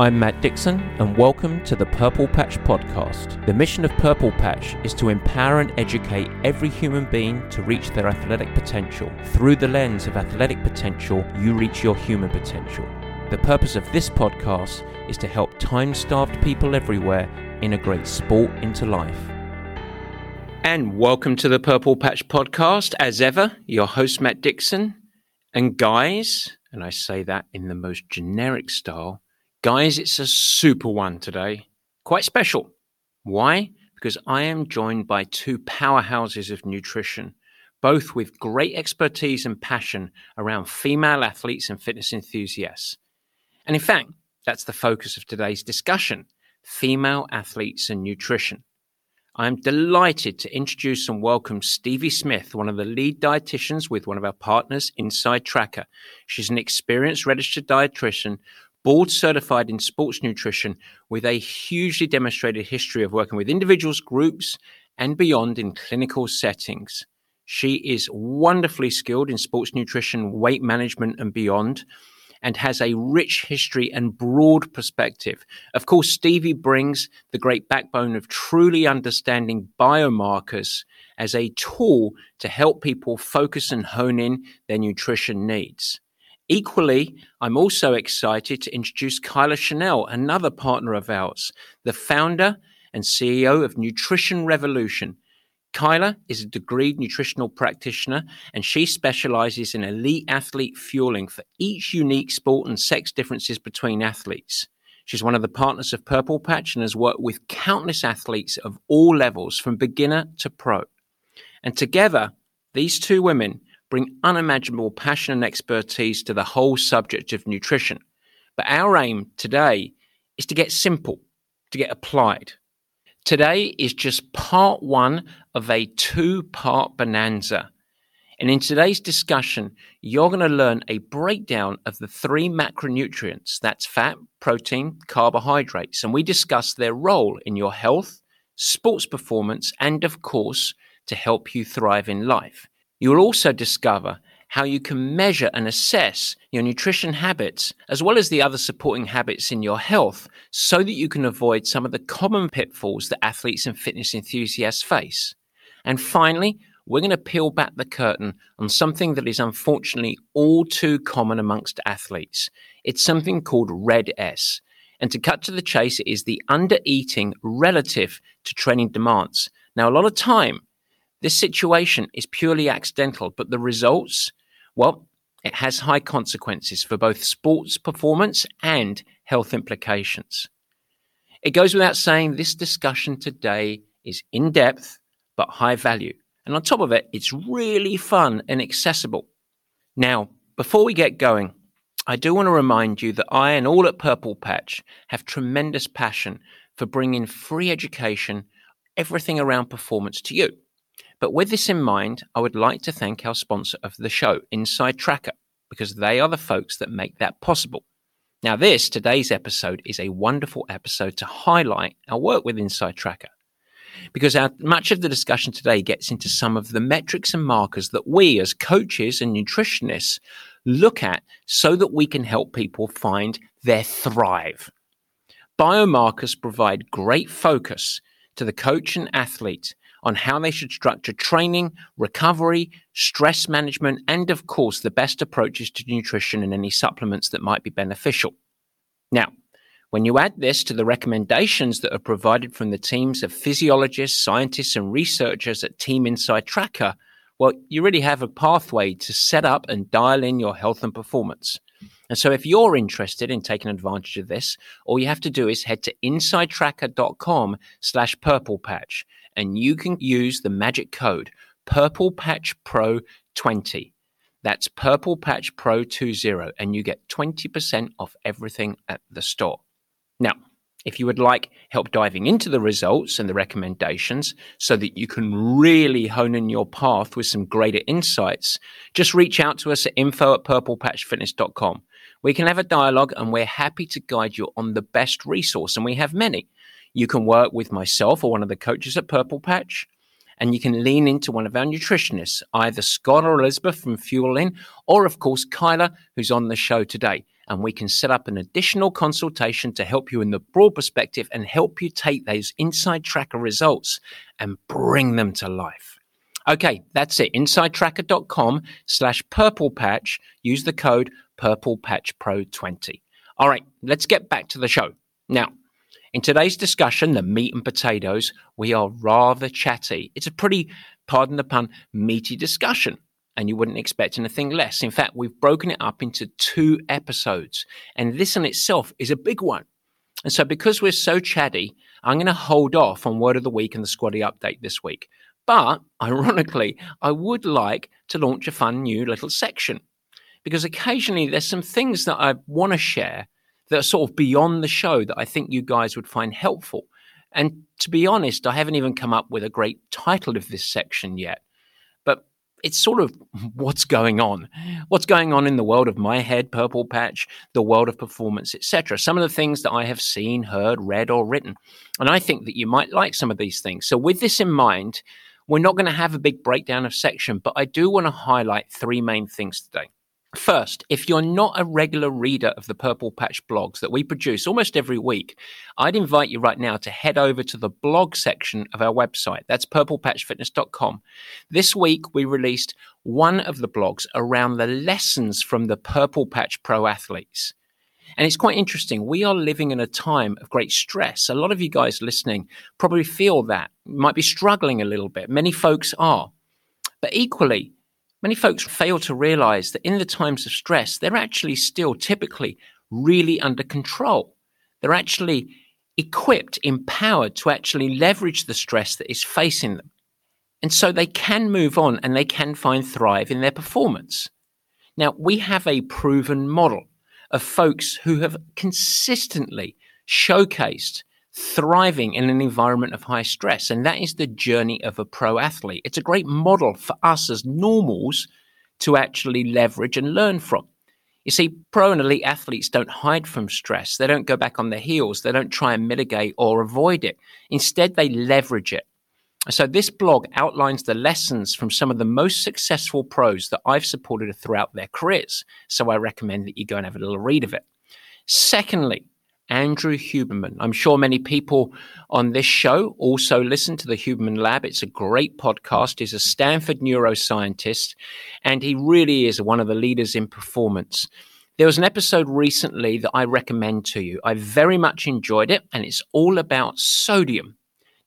I'm Matt Dixon, and welcome to the Purple Patch Podcast. The mission of Purple Patch is to empower and educate every human being to reach their athletic potential. Through the lens of athletic potential, you reach your human potential. The purpose of this podcast is to help time starved people everywhere integrate sport into life. And welcome to the Purple Patch Podcast. As ever, your host, Matt Dixon. And guys, and I say that in the most generic style, Guys, it's a super one today. Quite special. Why? Because I am joined by two powerhouses of nutrition, both with great expertise and passion around female athletes and fitness enthusiasts. And in fact, that's the focus of today's discussion female athletes and nutrition. I am delighted to introduce and welcome Stevie Smith, one of the lead dietitians with one of our partners, Inside Tracker. She's an experienced registered dietitian board certified in sports nutrition with a hugely demonstrated history of working with individuals, groups, and beyond in clinical settings. She is wonderfully skilled in sports nutrition, weight management, and beyond, and has a rich history and broad perspective. Of course, Stevie brings the great backbone of truly understanding biomarkers as a tool to help people focus and hone in their nutrition needs. Equally, I'm also excited to introduce Kyla Chanel, another partner of ours, the founder and CEO of Nutrition Revolution. Kyla is a degreed nutritional practitioner and she specializes in elite athlete fueling for each unique sport and sex differences between athletes. She's one of the partners of Purple Patch and has worked with countless athletes of all levels, from beginner to pro. And together, these two women bring unimaginable passion and expertise to the whole subject of nutrition. But our aim today is to get simple, to get applied. Today is just part one of a two part bonanza. And in today's discussion, you're going to learn a breakdown of the three macronutrients that's fat, protein, carbohydrates. And we discuss their role in your health, sports performance, and of course, to help you thrive in life. You will also discover how you can measure and assess your nutrition habits as well as the other supporting habits in your health so that you can avoid some of the common pitfalls that athletes and fitness enthusiasts face. And finally, we're going to peel back the curtain on something that is unfortunately all too common amongst athletes. It's something called Red S. And to cut to the chase, it is the under eating relative to training demands. Now, a lot of time, this situation is purely accidental, but the results, well, it has high consequences for both sports performance and health implications. It goes without saying this discussion today is in depth but high value. And on top of it, it's really fun and accessible. Now, before we get going, I do want to remind you that I and all at Purple Patch have tremendous passion for bringing free education, everything around performance to you. But with this in mind, I would like to thank our sponsor of the show, Inside Tracker, because they are the folks that make that possible. Now, this, today's episode, is a wonderful episode to highlight our work with Inside Tracker. Because our, much of the discussion today gets into some of the metrics and markers that we, as coaches and nutritionists, look at so that we can help people find their thrive. Biomarkers provide great focus to the coach and athlete on how they should structure training, recovery, stress management, and of course, the best approaches to nutrition and any supplements that might be beneficial. Now, when you add this to the recommendations that are provided from the teams of physiologists, scientists, and researchers at Team Inside Tracker, well, you really have a pathway to set up and dial in your health and performance. And so if you're interested in taking advantage of this, all you have to do is head to insidetracker.com slash purple patch and you can use the magic code Purple Patch Pro 20. That's Purple Patch Pro 20, and you get 20% off everything at the store. Now, if you would like help diving into the results and the recommendations so that you can really hone in your path with some greater insights, just reach out to us at info at purplepatchfitness.com. We can have a dialogue and we're happy to guide you on the best resource, and we have many. You can work with myself or one of the coaches at Purple Patch, and you can lean into one of our nutritionists, either Scott or Elizabeth from Fuelin, or of course Kyla, who's on the show today. and we can set up an additional consultation to help you in the broad perspective and help you take those inside tracker results and bring them to life. Okay, that's it. InsideTracker.com slash purple patch. Use the code purple patch pro 20. All right, let's get back to the show. Now, in today's discussion, the meat and potatoes, we are rather chatty. It's a pretty, pardon the pun, meaty discussion and you wouldn't expect anything less. In fact, we've broken it up into two episodes, and this in itself is a big one. And so, because we're so chatty, I'm going to hold off on Word of the Week and the Squatty update this week. But ironically, I would like to launch a fun new little section because occasionally there's some things that I want to share that are sort of beyond the show that I think you guys would find helpful. And to be honest, I haven't even come up with a great title of this section yet But it's sort of what's going on. What's going on in the world of my head purple patch the world of performance etc some of the things that i have seen heard read or written. And i think that you might like some of these things. So with this in mind we're not going to have a big breakdown of section but i do want to highlight three main things today First, if you're not a regular reader of the Purple Patch blogs that we produce almost every week, I'd invite you right now to head over to the blog section of our website. That's purplepatchfitness.com. This week, we released one of the blogs around the lessons from the Purple Patch pro athletes. And it's quite interesting. We are living in a time of great stress. A lot of you guys listening probably feel that, might be struggling a little bit. Many folks are. But equally, Many folks fail to realize that in the times of stress, they're actually still typically really under control. They're actually equipped, empowered to actually leverage the stress that is facing them. And so they can move on and they can find thrive in their performance. Now, we have a proven model of folks who have consistently showcased thriving in an environment of high stress. And that is the journey of a pro athlete. It's a great model for us as normals to actually leverage and learn from. You see, pro and elite athletes don't hide from stress. They don't go back on their heels. They don't try and mitigate or avoid it. Instead, they leverage it. So, this blog outlines the lessons from some of the most successful pros that I've supported throughout their careers. So, I recommend that you go and have a little read of it. Secondly, Andrew Huberman. I'm sure many people on this show also listen to the Huberman Lab. It's a great podcast. He's a Stanford neuroscientist, and he really is one of the leaders in performance. There was an episode recently that I recommend to you. I very much enjoyed it, and it's all about sodium.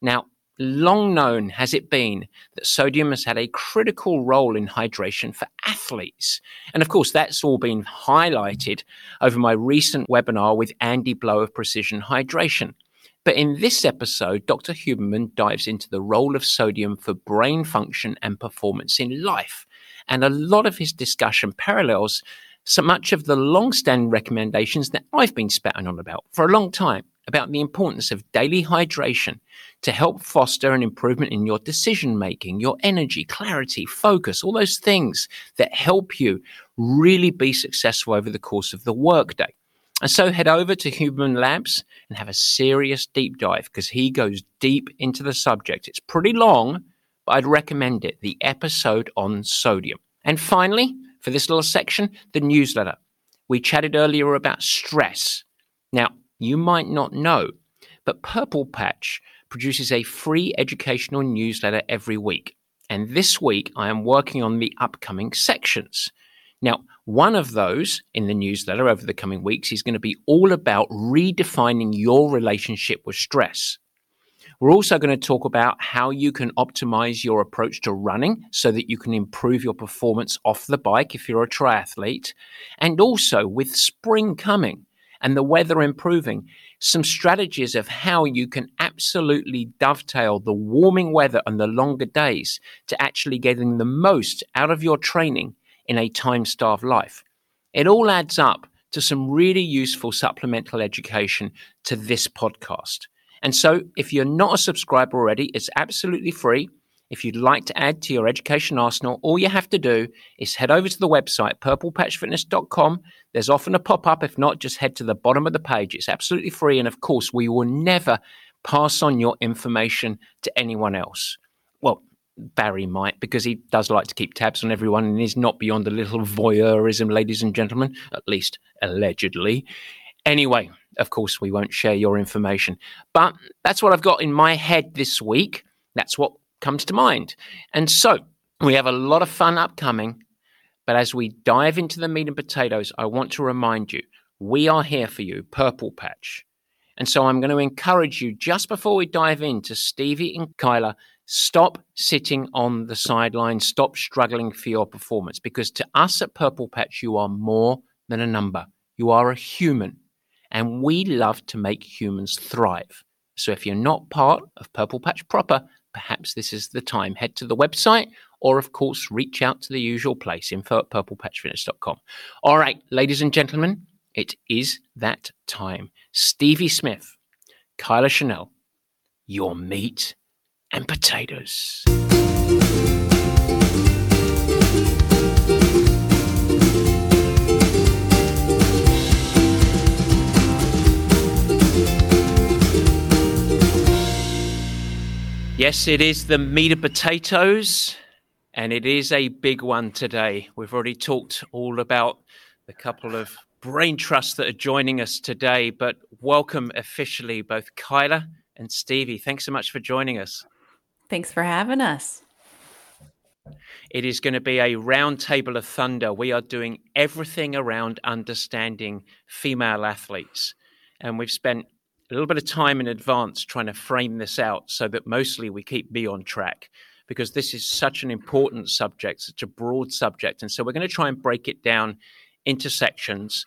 Now, long known has it been that sodium has had a critical role in hydration for athletes. And of course, that's all been highlighted over my recent webinar with Andy Blow of Precision Hydration. But in this episode, Dr. Huberman dives into the role of sodium for brain function and performance in life. And a lot of his discussion parallels so much of the long standing recommendations that I've been spouting on about for a long time about the importance of daily hydration to help foster an improvement in your decision making, your energy, clarity, focus, all those things that help you really be successful over the course of the workday. And so head over to Huberman Labs and have a serious deep dive because he goes deep into the subject. It's pretty long, but I'd recommend it. The episode on sodium. And finally, for this little section, the newsletter. We chatted earlier about stress. Now, you might not know, but Purple Patch produces a free educational newsletter every week. And this week, I am working on the upcoming sections. Now, one of those in the newsletter over the coming weeks is going to be all about redefining your relationship with stress. We're also going to talk about how you can optimize your approach to running so that you can improve your performance off the bike if you're a triathlete. And also, with spring coming, and the weather improving, some strategies of how you can absolutely dovetail the warming weather and the longer days to actually getting the most out of your training in a time starved life. It all adds up to some really useful supplemental education to this podcast. And so, if you're not a subscriber already, it's absolutely free. If you'd like to add to your education arsenal, all you have to do is head over to the website, purplepatchfitness.com. There's often a pop up. If not, just head to the bottom of the page. It's absolutely free. And of course, we will never pass on your information to anyone else. Well, Barry might because he does like to keep tabs on everyone and is not beyond a little voyeurism, ladies and gentlemen, at least allegedly. Anyway, of course, we won't share your information. But that's what I've got in my head this week. That's what comes to mind. And so we have a lot of fun upcoming. But as we dive into the meat and potatoes, I want to remind you we are here for you, Purple Patch. And so I'm going to encourage you just before we dive into Stevie and Kyla, stop sitting on the sidelines, stop struggling for your performance, because to us at Purple Patch, you are more than a number. You are a human, and we love to make humans thrive. So if you're not part of Purple Patch proper, perhaps this is the time. Head to the website or, of course, reach out to the usual place, info at purplepatchfitness.com. All right, ladies and gentlemen, it is that time. Stevie Smith, Kyla Chanel, your meat and potatoes. Yes, it is the meat of potatoes, and it is a big one today. We've already talked all about the couple of brain trusts that are joining us today, but welcome officially both Kyla and Stevie. Thanks so much for joining us. Thanks for having us. It is going to be a round table of thunder. We are doing everything around understanding female athletes. And we've spent a little bit of time in advance trying to frame this out so that mostly we keep me on track because this is such an important subject, such a broad subject. And so we're going to try and break it down into sections.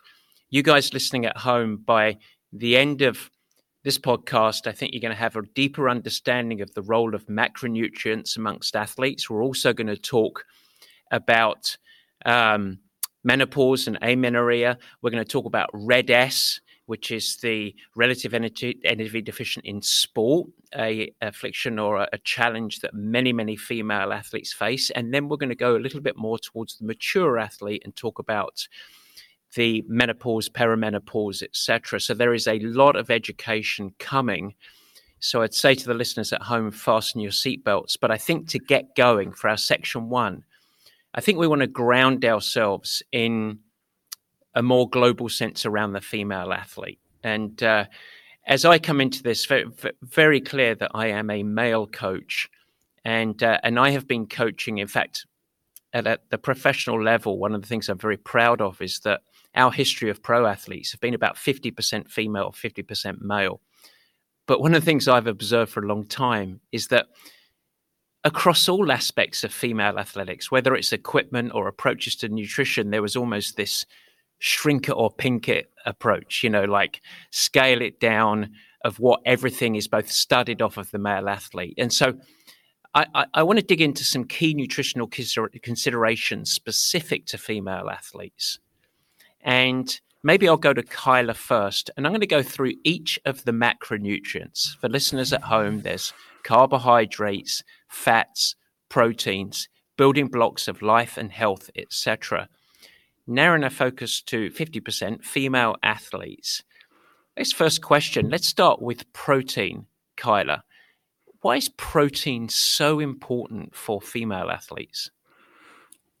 You guys listening at home, by the end of this podcast, I think you're going to have a deeper understanding of the role of macronutrients amongst athletes. We're also going to talk about um, menopause and amenorrhea. We're going to talk about red S which is the relative energy, energy deficient in sport, a affliction or a, a challenge that many, many female athletes face. And then we're going to go a little bit more towards the mature athlete and talk about the menopause, perimenopause, etc. So there is a lot of education coming. So I'd say to the listeners at home, fasten your seatbelts. But I think to get going for our section one, I think we want to ground ourselves in a more global sense around the female athlete. And uh, as I come into this, very, very, clear that I am a male coach, and uh, and I have been coaching. In fact, at, at, the professional level, one of the things I'm very proud of is that our history of pro athletes have been about 50% female, 50% male. But one of the things I've observed for a long time is that across all aspects of female athletics, whether it's equipment or approaches to nutrition, there was almost this shrink it or pink it approach, you know, like scale it down of what everything is both studied off of the male athlete. And so I, I, I want to dig into some key nutritional considerations specific to female athletes. And maybe I'll go to Kyla first, and I'm going to go through each of the macronutrients. For listeners at home, there's carbohydrates, fats, proteins, building blocks of life and health, etc narrowing our focus to 50% female athletes. This first question, let's start with protein, Kyla. Why is protein so important for female athletes?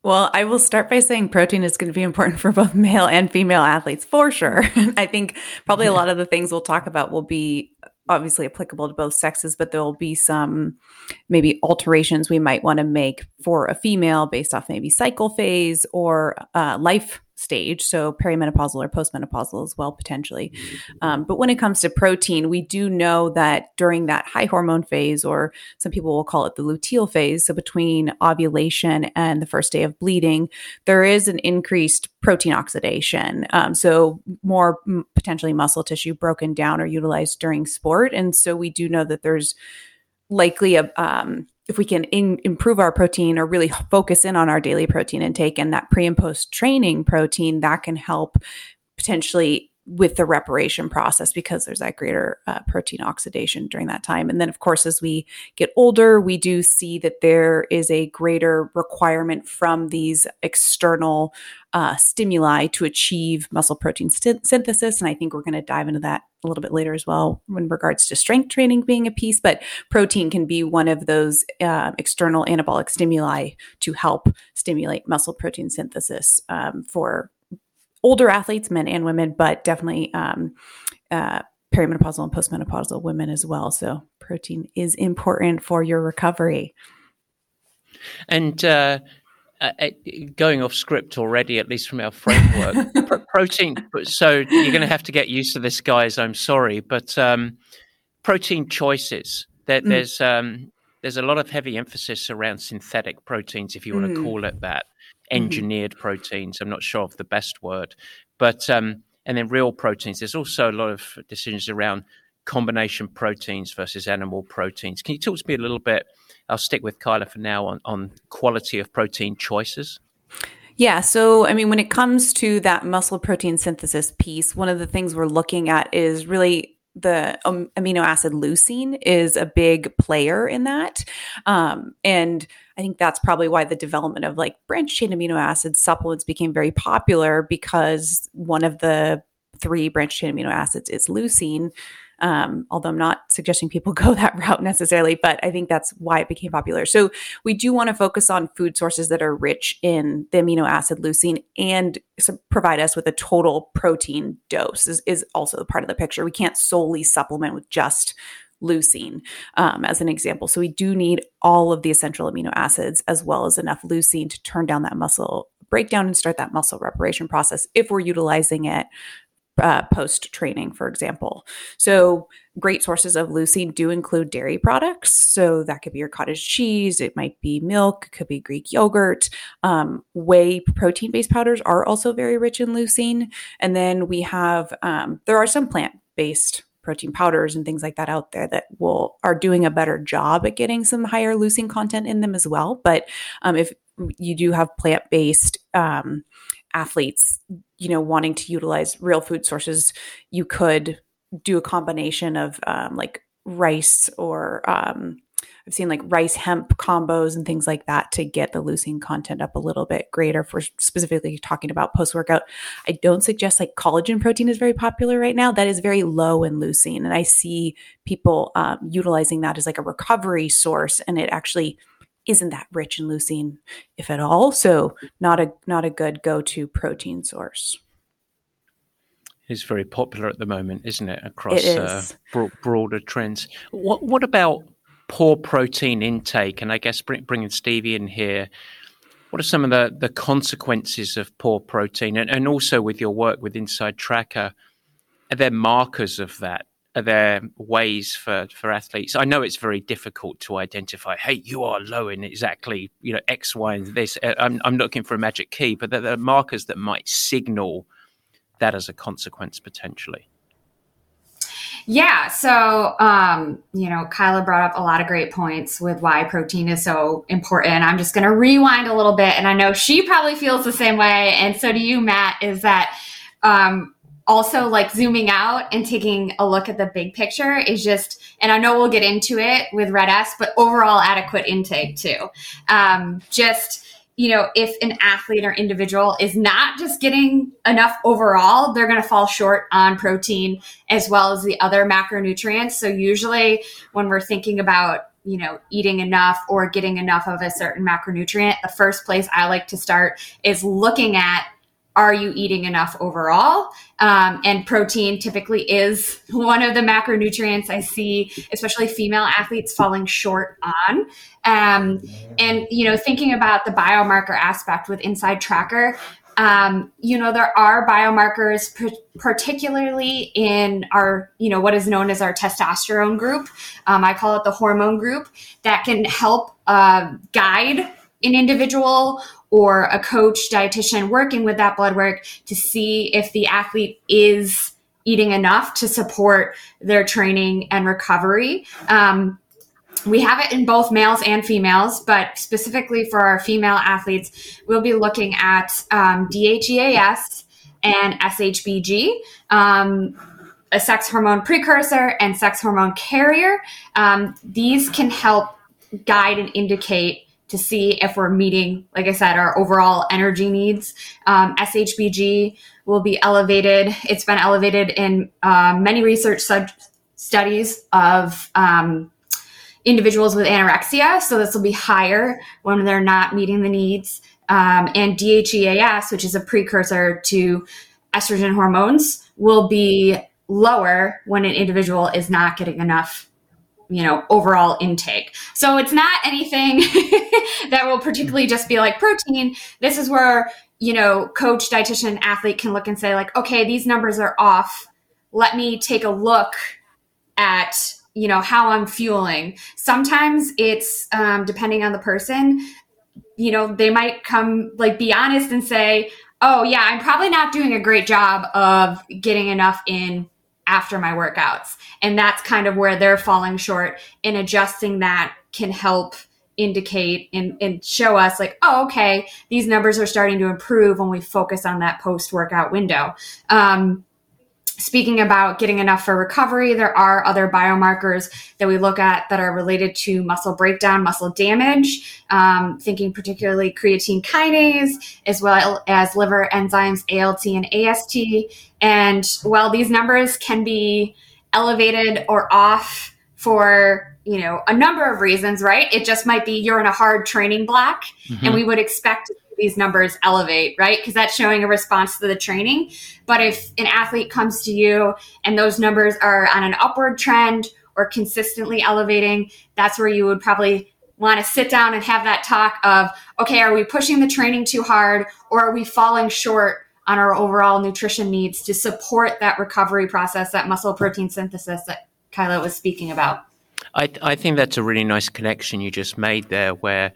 Well, I will start by saying protein is going to be important for both male and female athletes for sure. I think probably a lot of the things we'll talk about will be obviously applicable to both sexes, but there will be some maybe alterations we might want to make for a female based off maybe cycle phase or uh, life stage, so perimenopausal or postmenopausal as well, potentially. Um, but when it comes to protein, we do know that during that high hormone phase, or some people will call it the luteal phase, so between ovulation and the first day of bleeding, there is an increased protein oxidation. Um, so more m- potentially muscle tissue broken down or utilized during sport. And so we do know that there's likely a um, if we can in, improve our protein or really focus in on our daily protein intake and that pre and post training protein, that can help potentially with the reparation process because there's that greater uh, protein oxidation during that time. And then, of course, as we get older, we do see that there is a greater requirement from these external uh, stimuli to achieve muscle protein st- synthesis. And I think we're going to dive into that a little bit later as well in regards to strength training being a piece. But protein can be one of those uh, external anabolic stimuli to help stimulate muscle protein synthesis um, for older athletes, men and women, but definitely um, uh, perimenopausal and postmenopausal women as well. So protein is important for your recovery. And uh, uh, uh going off script already, at least from our framework, protein. So you're going to have to get used to this, guys. I'm sorry, but um, protein choices. There, mm. There's um, there's a lot of heavy emphasis around synthetic proteins, if you want mm. to call it that. Mm-hmm. engineered mm-hmm. proteins. I'm not sure of the best word, but um, and then real proteins. There's also a lot of decisions around combination proteins versus animal proteins. Can you talk to me a little bit? I'll stick with Kyla for now on, on quality of protein choices. Yeah. So, I mean, when it comes to that muscle protein synthesis piece, one of the things we're looking at is really the um, amino acid leucine is a big player in that. Um, and I think that's probably why the development of like branched chain amino acid supplements became very popular because one of the three branched chain amino acids is leucine. Um, although I'm not suggesting people go that route necessarily, but I think that's why it became popular. So we do want to focus on food sources that are rich in the amino acid leucine and provide us with a total protein dose is, is also part of the picture. We can't solely supplement with just leucine um, as an example. So we do need all of the essential amino acids as well as enough leucine to turn down that muscle breakdown and start that muscle reparation process if we're utilizing it uh, post training, for example. So, great sources of leucine do include dairy products. So, that could be your cottage cheese, it might be milk, it could be Greek yogurt. Um, whey protein based powders are also very rich in leucine. And then we have, um, there are some plant based protein powders and things like that out there that will are doing a better job at getting some higher leucine content in them as well. But um, if you do have plant based um, athletes, you know, wanting to utilize real food sources, you could do a combination of um, like rice or um, I've seen like rice hemp combos and things like that to get the leucine content up a little bit greater for specifically talking about post workout. I don't suggest like collagen protein is very popular right now. That is very low in leucine. And I see people um, utilizing that as like a recovery source and it actually isn't that rich in leucine, if at all. So not a not a good go-to protein source. It's very popular at the moment, isn't it? Across it uh, bro- broader trends. What what about poor protein intake? And I guess bringing Stevie in here, what are some of the the consequences of poor protein? And, and also with your work with Inside Tracker, are there markers of that? are there ways for for athletes i know it's very difficult to identify hey you are low in exactly you know x y and this uh, i'm, I'm looking for a magic key but there are markers that might signal that as a consequence potentially yeah. So, um, you know, Kyla brought up a lot of great points with why protein is so important. I'm just going to rewind a little bit. And I know she probably feels the same way. And so do you, Matt, is that um, also like zooming out and taking a look at the big picture is just and i know we'll get into it with red s but overall adequate intake too um, just you know if an athlete or individual is not just getting enough overall they're going to fall short on protein as well as the other macronutrients. So usually when we're thinking about you know eating enough or getting enough of a certain macronutrient the first place i like to start is looking at are you eating enough overall? Um, and protein typically is one of the macronutrients I see, especially female athletes falling short on. Um, and, you know, thinking about the biomarker aspect with Inside Tracker, um, you know, there are biomarkers, particularly in our, you know, what is known as our testosterone group. Um, I call it the hormone group that can help uh, guide an individual or a coach, dietitian working with that blood work to see if the athlete is eating enough to support their training and recovery. Um, we have it in both males and females, but specifically for our female athletes, we'll be looking at um, DHEAS, and SHBG. Um, a sex hormone precursor and sex hormone carrier. Um, these can help guide and indicate to see if we're meeting, like I said, our overall energy needs. Um, SHBG will be elevated. It's been elevated in uh, many research sub- studies of um, individuals with anorexia. So this will be higher when they're not meeting the needs. Um, and DHEAS, which is a precursor to estrogen hormones, will be lower when an individual is not getting enough you know overall intake. So it's not anything that will particularly just be like protein. This is where you know coach dietitian athlete can look and say like okay these numbers are off. Let me take a look at you know how i'm fueling. Sometimes it's um, depending on the person you know they might come like be honest and say oh yeah i'm probably not doing a great job of getting enough in after my workouts. And that's kind of where they're falling short in adjusting that can help indicate and, and show us like, oh, okay, these numbers are starting to improve when we focus on that post workout window. Um, Speaking about getting enough for recovery, there are other biomarkers that we look at that are related to muscle breakdown, muscle damage, um, thinking particularly creatine kinase, as well as liver enzymes ALT and AST. And while these numbers can be elevated or off for you know a number of reasons right it just might be you're in a hard training block mm-hmm. and we would expect these numbers elevate, right? Because that's showing a response to the training. But if an athlete comes to you and those numbers are on an upward trend or consistently elevating, that's where you would probably want to sit down and have that talk of, okay, are we pushing the training too hard or are we falling short on our overall nutrition needs to support that recovery process, that muscle protein synthesis that Kyla was speaking about? I, I think that's a really nice connection you just made there, where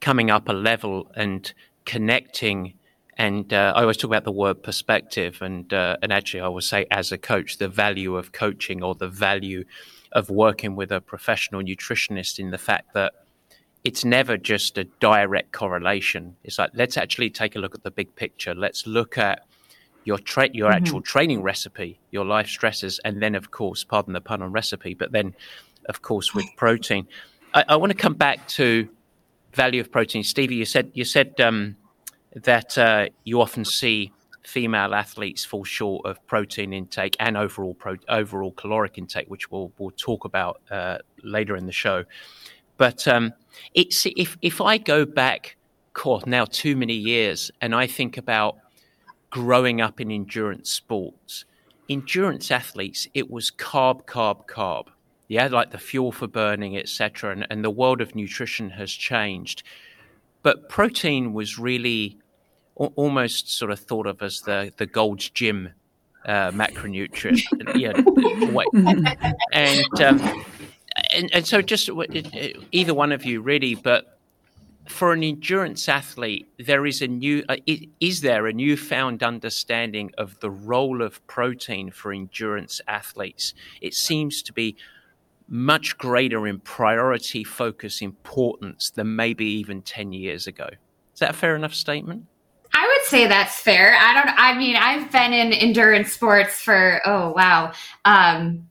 coming up a level and connecting and uh, I always talk about the word perspective, and uh, and actually, I would say as a coach, the value of coaching or the value of working with a professional nutritionist in the fact that it's never just a direct correlation. It's like let's actually take a look at the big picture. Let's look at your tra- your mm-hmm. actual training recipe, your life stresses, and then of course, pardon the pun on recipe, but then of course with protein. I, I want to come back to value of protein. Stevie, you said you said um, that uh, you often see female athletes fall short of protein intake and overall pro- overall caloric intake, which we'll we'll talk about uh, later in the show. But um, it's if if I go back, course, now too many years, and I think about growing up in endurance sports, endurance athletes, it was carb, carb, carb yeah, like the fuel for burning, etc. And, and the world of nutrition has changed. But protein was really almost sort of thought of as the, the Gold's Gym uh, macronutrient. yeah, and, um, and, and so just either one of you really, but for an endurance athlete, there is a new uh, is there a newfound understanding of the role of protein for endurance athletes? It seems to be much greater in priority, focus, importance than maybe even 10 years ago. Is that a fair enough statement? I would say that's fair. I don't, I mean, I've been in endurance sports for, oh, wow, um,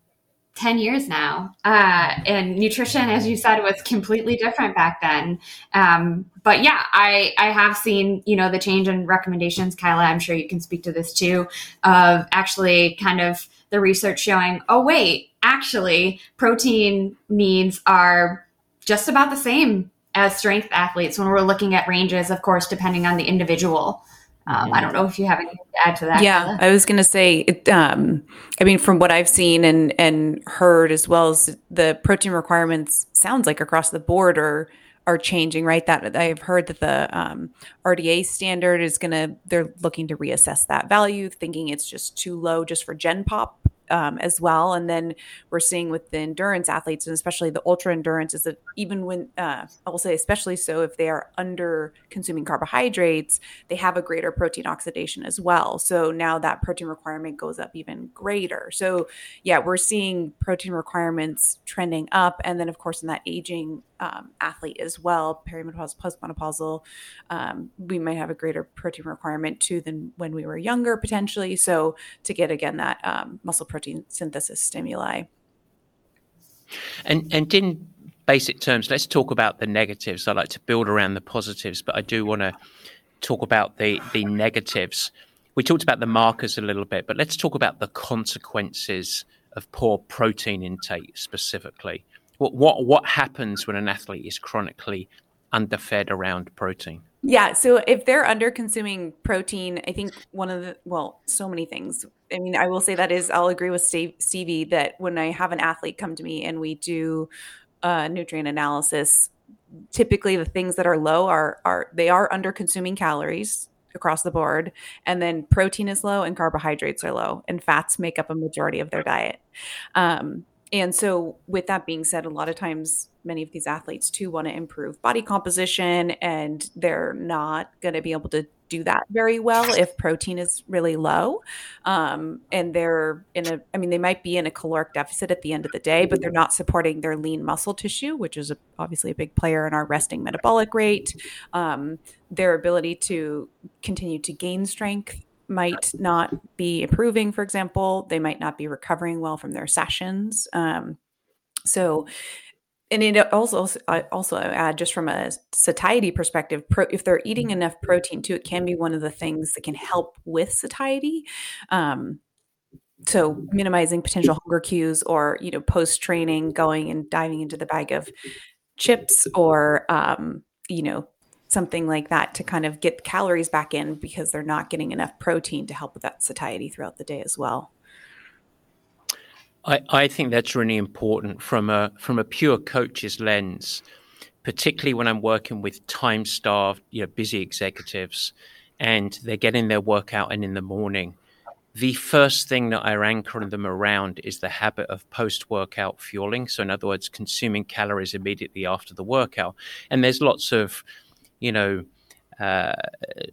10 years now. Uh, and nutrition, as you said, was completely different back then. Um, but yeah, I, I have seen, you know, the change in recommendations. Kyla, I'm sure you can speak to this too, of actually kind of the research showing, oh, wait, actually, protein needs are just about the same as strength athletes when we're looking at ranges, of course, depending on the individual. Um, I don't know if you have anything to add to that. Yeah, I was going to say, it, um, I mean, from what I've seen and and heard, as well as the protein requirements, sounds like across the board are are changing. Right, that I've heard that the um, RDA standard is going to they're looking to reassess that value, thinking it's just too low just for Gen Pop um, as well. And then we're seeing with the endurance athletes, and especially the ultra endurance, is that even when uh, I will say, especially so if they are under consuming carbohydrates, they have a greater protein oxidation as well. So now that protein requirement goes up even greater. So yeah, we're seeing protein requirements trending up, and then of course in that aging um, athlete as well, perimenopausal, postmenopausal, um, we might have a greater protein requirement too than when we were younger potentially. So to get again that um, muscle protein synthesis stimuli. And and in basic terms, let's talk about the negatives. I like to build around the positives, but I do want to talk about the the negatives. We talked about the markers a little bit, but let's talk about the consequences of poor protein intake specifically. What what what happens when an athlete is chronically underfed around protein? Yeah, so if they're under consuming protein, I think one of the well, so many things. I mean, I will say that is I'll agree with Steve, Stevie that when I have an athlete come to me and we do a nutrient analysis, typically the things that are low are are they are under consuming calories across the board and then protein is low and carbohydrates are low and fats make up a majority of their diet um, and so with that being said a lot of times many of these athletes too want to improve body composition and they're not going to be able to do that very well if protein is really low. Um, and they're in a i mean they might be in a caloric deficit at the end of the day but they're not supporting their lean muscle tissue which is a, obviously a big player in our resting metabolic rate. Um, their ability to continue to gain strength might not be improving, for example. They might not be recovering well from their sessions. Um, so, and it also I also add just from a satiety perspective, pro, if they're eating enough protein too, it can be one of the things that can help with satiety. Um, so minimizing potential hunger cues or you know post training going and diving into the bag of chips or um, you know something like that to kind of get calories back in because they're not getting enough protein to help with that satiety throughout the day as well. I, I think that's really important from a from a pure coach's lens, particularly when I'm working with time starved, you know, busy executives and they're getting their workout in in the morning. The first thing that I anchor them around is the habit of post workout fueling. So, in other words, consuming calories immediately after the workout. And there's lots of you know, uh,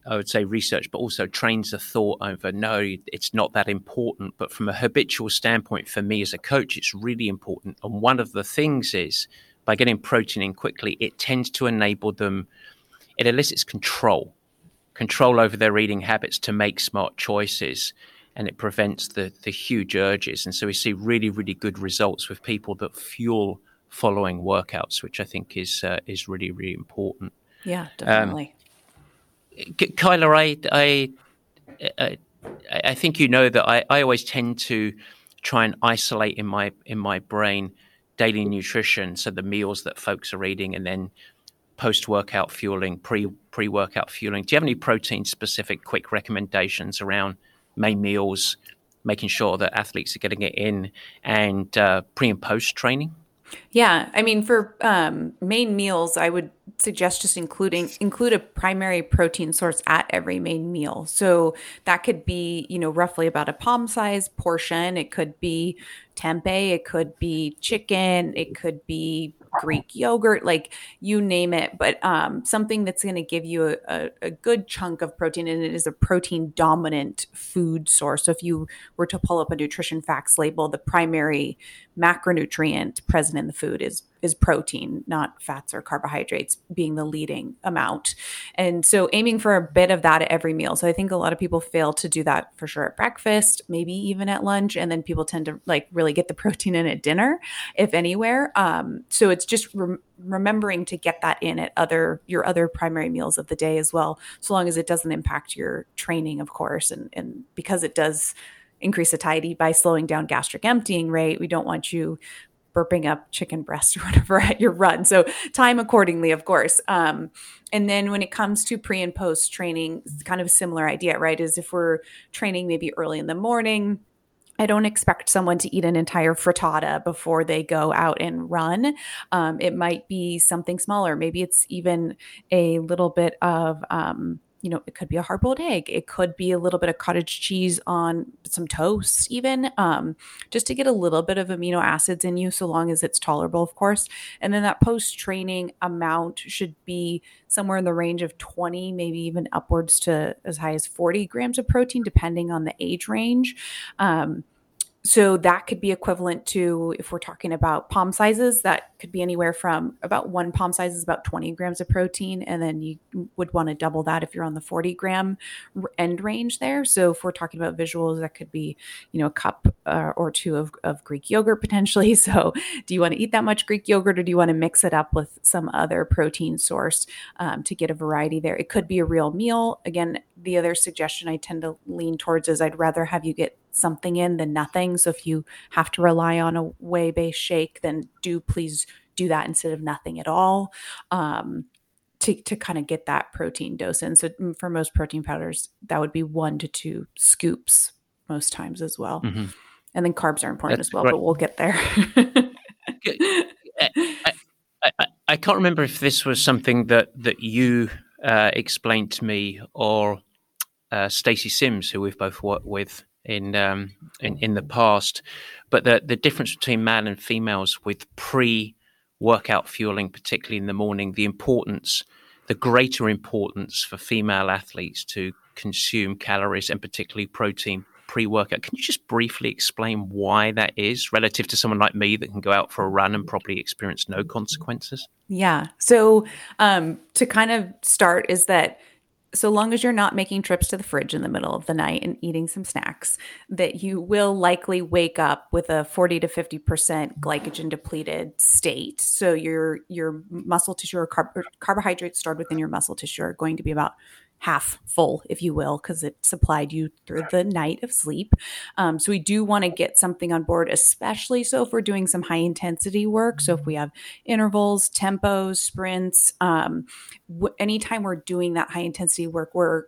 I would say research, but also trains the thought over no, it's not that important. But from a habitual standpoint, for me as a coach, it's really important. And one of the things is by getting protein in quickly, it tends to enable them, it elicits control, control over their eating habits to make smart choices. And it prevents the, the huge urges. And so we see really, really good results with people that fuel following workouts, which I think is uh, is really, really important. Yeah, um, definitely. Um, Kyla, I, I, I, I think you know that I, I always tend to try and isolate in my in my brain daily nutrition, so the meals that folks are eating, and then post workout fueling, pre pre workout fueling. Do you have any protein specific quick recommendations around main meals, making sure that athletes are getting it in, and uh, pre and post training? Yeah, I mean, for um, main meals, I would suggest just including include a primary protein source at every main meal. So that could be, you know, roughly about a palm size portion. It could be tempeh, it could be chicken, it could be Greek yogurt, like you name it, but um, something that's going to give you a, a, a, good chunk of protein, and it is a protein dominant food source. So if you were to pull up a nutrition facts label, the primary macronutrient present in the food is is protein, not fats or carbohydrates being the leading amount. And so aiming for a bit of that at every meal. So I think a lot of people fail to do that for sure at breakfast, maybe even at lunch. And then people tend to like really get the protein in at dinner, if anywhere. Um, so it's just re- remembering to get that in at other your other primary meals of the day as well, so long as it doesn't impact your training, of course. And and because it does increase satiety by slowing down gastric emptying rate. We don't want you burping up chicken breast or whatever at your run. So time accordingly, of course. Um, and then when it comes to pre and post training, it's kind of a similar idea, right? Is if we're training maybe early in the morning, I don't expect someone to eat an entire frittata before they go out and run. Um, it might be something smaller. Maybe it's even a little bit of um, you know, it could be a hard boiled egg. It could be a little bit of cottage cheese on some toast, even um, just to get a little bit of amino acids in you, so long as it's tolerable, of course. And then that post training amount should be somewhere in the range of 20, maybe even upwards to as high as 40 grams of protein, depending on the age range. Um, so that could be equivalent to if we're talking about palm sizes that could be anywhere from about one palm size is about 20 grams of protein and then you would want to double that if you're on the 40 gram end range there. So if we're talking about visuals that could be you know a cup uh, or two of, of greek yogurt potentially. So do you want to eat that much greek yogurt or do you want to mix it up with some other protein source um, to get a variety there? It could be a real meal. Again the other suggestion i tend to lean towards is i'd rather have you get something in than nothing. So if you have to rely on a whey based shake, then do please do that instead of nothing at all. Um, to, to kind of get that protein dose in. So mm, for most protein powders, that would be one to two scoops most times as well. Mm-hmm. And then carbs are important That's as well, right. but we'll get there. I, I, I, can't remember if this was something that that you uh, explained to me or uh, Stacey Sims, who we've both worked with in um, in, in the past. But the the difference between male and females with pre workout fueling, particularly in the morning, the importance, the greater importance for female athletes to consume calories and particularly protein pre workout. Can you just briefly explain why that is relative to someone like me that can go out for a run and probably experience no consequences? Yeah. So um, to kind of start is that so long as you're not making trips to the fridge in the middle of the night and eating some snacks, that you will likely wake up with a 40 to 50% glycogen depleted state. So your your muscle tissue or carb- carbohydrates stored within your muscle tissue are going to be about half full, if you will, because it supplied you through the night of sleep. Um, so we do want to get something on board, especially so if we're doing some high intensity work. So if we have intervals, tempos, sprints, um, w- anytime we're doing that high intensity work, we're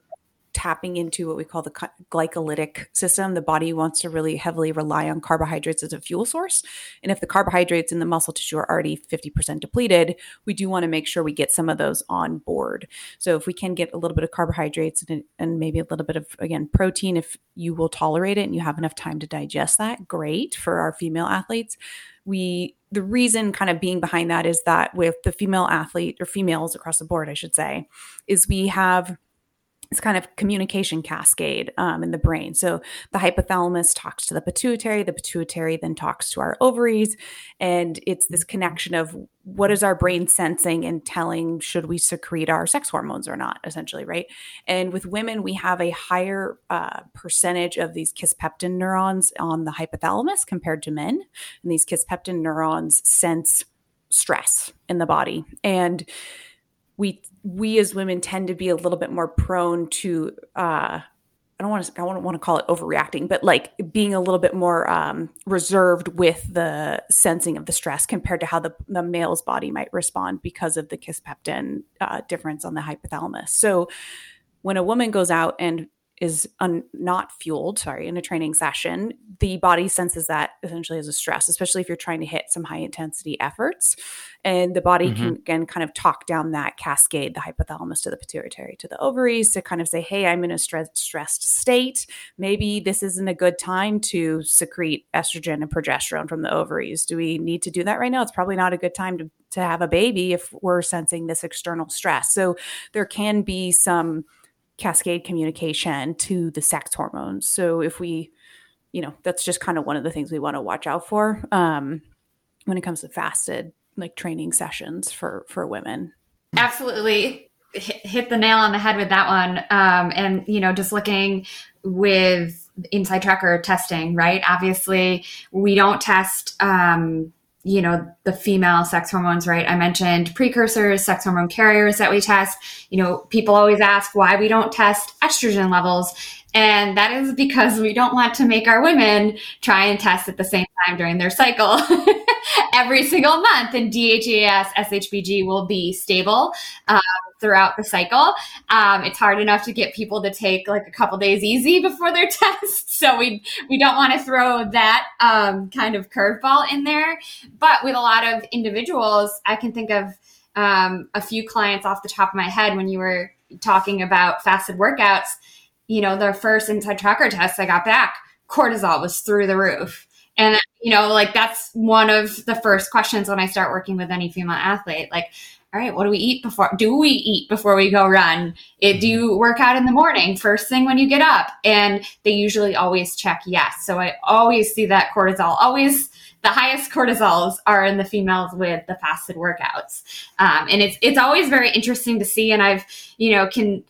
tapping into what we call the glycolytic system. The body wants to really heavily rely on carbohydrates as a fuel source. And if the carbohydrates in the muscle tissue are already 50% depleted, we do want to make sure we get some of those on board. So if we can get a little bit of carbohydrates and, and maybe a little bit of, again, protein, if you will tolerate it and you have enough time to digest that, great for our female athletes. We, the reason kind of being behind that is that with the female athlete or females across the board, I should say, is we have this kind of communication cascade um, in the brain. So the hypothalamus talks to the pituitary, the pituitary then talks to our ovaries. And it's this connection of what is our brain sensing and telling should we secrete our sex hormones or not, essentially, right? And with women, we have a higher uh, percentage of these kisspeptin neurons on the hypothalamus compared to men. And these kisspeptin neurons sense stress in the body. And we we as women tend to be a little bit more prone to uh I don't want to I don't want to call it overreacting, but like being a little bit more um, reserved with the sensing of the stress compared to how the, the male's body might respond because of the kisspeptin uh, difference on the hypothalamus. So when a woman goes out and is un- not fueled, sorry, in a training session, the body senses that essentially as a stress, especially if you're trying to hit some high intensity efforts. And the body mm-hmm. can again kind of talk down that cascade, the hypothalamus to the pituitary to the ovaries to kind of say, hey, I'm in a stress- stressed state. Maybe this isn't a good time to secrete estrogen and progesterone from the ovaries. Do we need to do that right now? It's probably not a good time to, to have a baby if we're sensing this external stress. So there can be some cascade communication to the sex hormones. So if we, you know, that's just kind of one of the things we want to watch out for um, when it comes to fasted like training sessions for for women. Absolutely hit the nail on the head with that one. Um, and you know, just looking with InsideTracker testing, right? Obviously, we don't test um, you know, the female sex hormones, right? I mentioned precursors, sex hormone carriers that we test. You know, people always ask why we don't test estrogen levels. And that is because we don't want to make our women try and test at the same time during their cycle every single month. And DHEAS, SHBG will be stable. Um, throughout the cycle. Um, it's hard enough to get people to take like a couple days easy before their test. So we, we don't want to throw that um, kind of curveball in there. But with a lot of individuals, I can think of um, a few clients off the top of my head when you were talking about fasted workouts, you know, their first inside tracker test I got back, cortisol was through the roof. And, you know, like that's one of the first questions when I start working with any female athlete. Like, all right, what do we eat before? Do we eat before we go run? It, do you work out in the morning, first thing when you get up? And they usually always check yes. So I always see that cortisol, always the highest cortisols are in the females with the fasted workouts. Um, and it's, it's always very interesting to see. And I've, you know, can,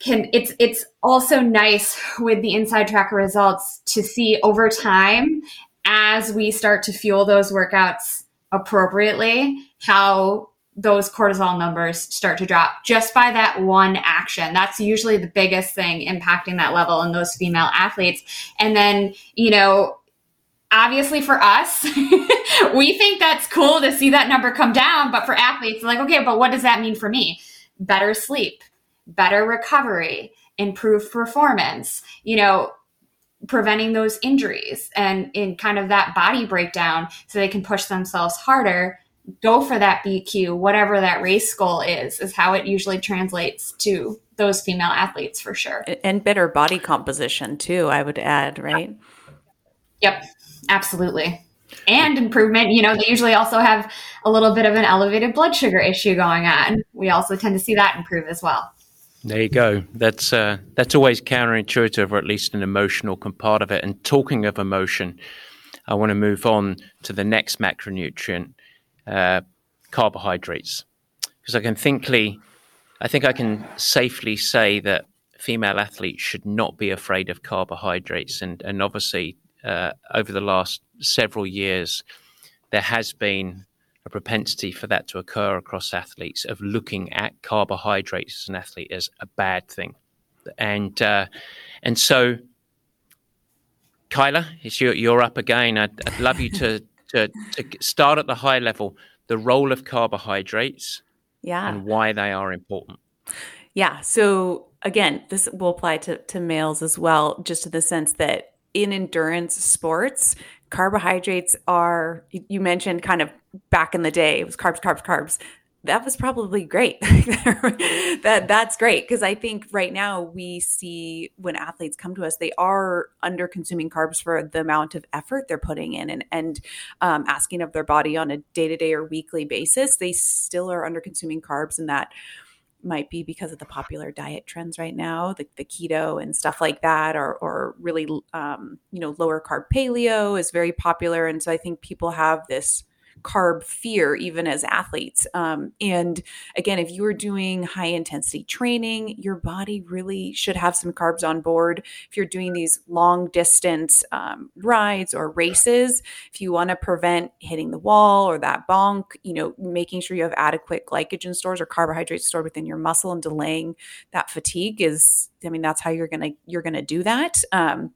can it's it's also nice with the inside tracker results to see over time as we start to fuel those workouts appropriately how those cortisol numbers start to drop just by that one action. That's usually the biggest thing impacting that level in those female athletes. And then, you know, obviously for us, we think that's cool to see that number come down. But for athletes, like, okay, but what does that mean for me? Better sleep, better recovery, improved performance, you know, preventing those injuries and in kind of that body breakdown so they can push themselves harder go for that bq whatever that race goal is is how it usually translates to those female athletes for sure. And better body composition too i would add right? Yep absolutely. And improvement you know they usually also have a little bit of an elevated blood sugar issue going on. We also tend to see that improve as well. There you go. That's uh, that's always counterintuitive, or at least an emotional part of it. And talking of emotion, I want to move on to the next macronutrient, uh, carbohydrates, because I can thinkly, I think I can safely say that female athletes should not be afraid of carbohydrates, and and obviously uh, over the last several years, there has been a propensity for that to occur across athletes of looking at carbohydrates as an athlete as a bad thing, and uh, and so, Kyla, it's your, you're up again. I'd, I'd love you to, to to start at the high level, the role of carbohydrates, yeah, and why they are important. Yeah. So again, this will apply to to males as well, just in the sense that in endurance sports, carbohydrates are you mentioned kind of back in the day it was carbs carbs carbs that was probably great. That that's great. Because i think right now we see when athletes come to us they are under consuming carbs for the amount of effort they're putting in and and um, asking of their body on a day-to-day or weekly basis they still are under consuming carbs and that might be because of the popular diet trends right now, the, the keto and stuff like that, or, or really, um, you know, lower carb paleo is very popular. And so I think people have this carb fear even as athletes. Um, and again if you are doing high intensity training your body really should have some carbs on board. If you're doing these long distance um, rides or races if you want to prevent hitting the wall or that bonk you know making sure you have adequate glycogen stores or carbohydrates stored within your muscle and delaying that fatigue is i mean that's how you're gonna you're gonna do that. Um,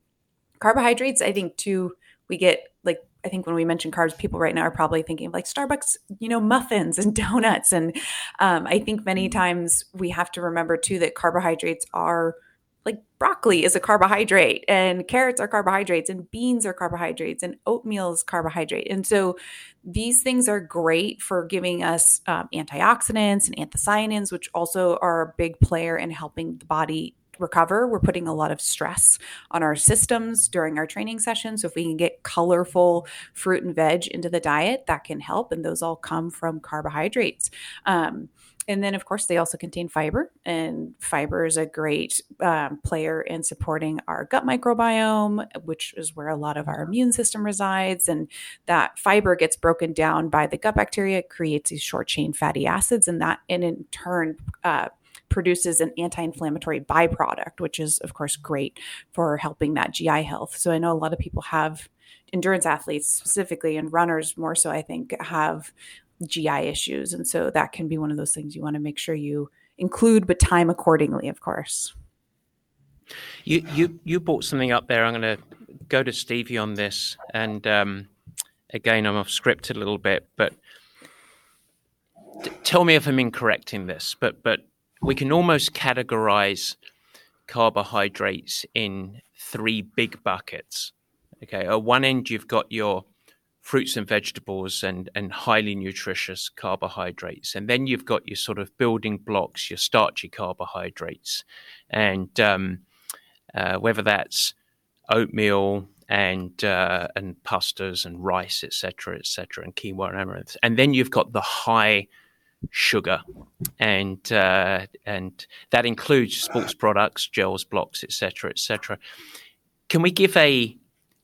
carbohydrates i think too we get like I think when we mention carbs, people right now are probably thinking of like Starbucks, you know, muffins and donuts. And um, I think many mm-hmm. times we have to remember too that carbohydrates are like broccoli is a carbohydrate and carrots are carbohydrates and beans are carbohydrates and oatmeal is carbohydrate. And so these things are great for giving us um, antioxidants and anthocyanins, which also are a big player in helping the body recover. We're putting a lot of stress on our systems during our training sessions. So if we can get colorful fruit and veg into the diet, that can help. And those all come from carbohydrates. Um, and then, of course, they also contain fiber, and fiber is a great um, player in supporting our gut microbiome, which is where a lot of our immune system resides. And that fiber gets broken down by the gut bacteria, creates these short chain fatty acids, and that, and in turn, uh, produces an anti-inflammatory byproduct, which is of course great for helping that GI health. So I know a lot of people have endurance athletes specifically and runners more so I think have GI issues and so that can be one of those things you want to make sure you include but time accordingly of course. You you you brought something up there. I'm going to go to Stevie on this and um, again I'm off script a little bit but tell me if I'm incorrect in this, but but we can almost categorize carbohydrates in three big buckets. Okay, at one end you've got your fruits and vegetables and, and highly nutritious carbohydrates. And then you've got your sort of building blocks, your starchy carbohydrates. And um, uh, whether that's oatmeal and uh, and pastas and rice, etc., etc., and quinoa and amaranth. And then you've got the high sugar, and uh, and that includes sports products, gels, blocks, etc., etc. Can we give a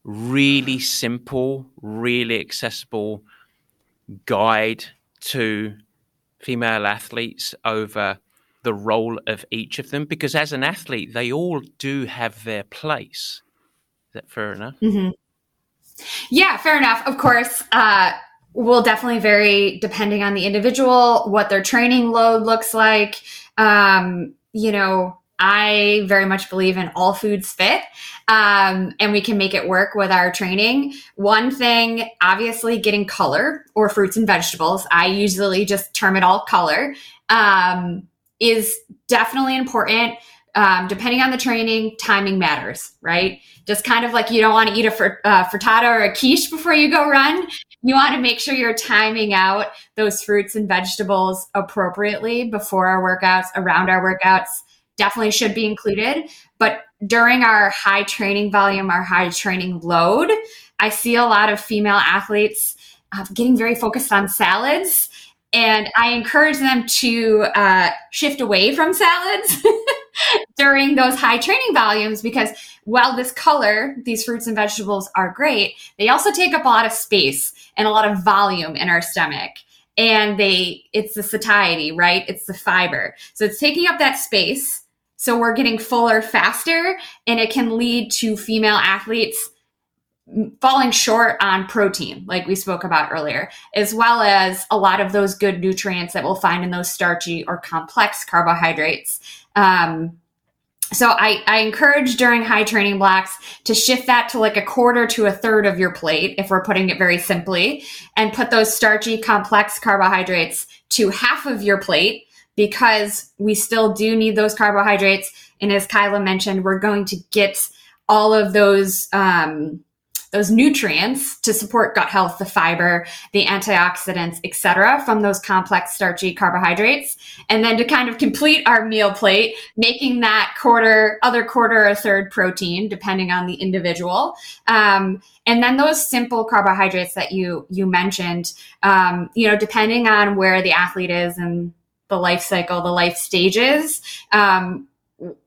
really simple, really accessible guide to female athletes over the role of each of them? Because as an athlete, they all do have their place. Is that fair enough? Mm-hmm. Yeah, fair enough. Of course, uh, will definitely vary depending on the individual, what their training load looks like. Um, you know, I very much believe in all foods fit, um, and we can make it work with our training. One thing, obviously, getting color or fruits and vegetables. I usually just term it all color. Um, is definitely important. Um, depending on the training, timing matters, right? Just kind of like you don't want to eat a uh, frittata or a quiche before you go run. You want to make sure you're timing out those fruits and vegetables appropriately before our workouts, around our workouts definitely should be included. But during our high training volume, our high training load, I see a lot of female athletes uh, getting very focused on salads. And I encourage them to uh, shift away from salads during those high training volumes because while this color, these fruits and vegetables are great, they also take up a lot of space and a lot of volume in our stomach. And they it's the satiety right? It's the fiber. So it's taking up that space. So we're getting fuller faster, and it can lead to female athletes falling short on protein, like we spoke about earlier, as well as a lot of those good nutrients that we'll find in those starchy or complex carbohydrates. Um, so I, I, encourage during high training blocks to shift that to like a quarter to a third of your plate, if we're putting it very simply, and put those starchy complex carbohydrates to half of your plate because we still do need those carbohydrates. And as Kyla mentioned, we're going to get all of those um, those nutrients to support gut health, the fiber, the antioxidants, etc., from those complex starchy carbohydrates, and then to kind of complete our meal plate, making that quarter, other quarter or third protein, depending on the individual. Um, and then those simple carbohydrates that you you mentioned, um, you know, depending on where the athlete is and the life cycle, the life stages, um,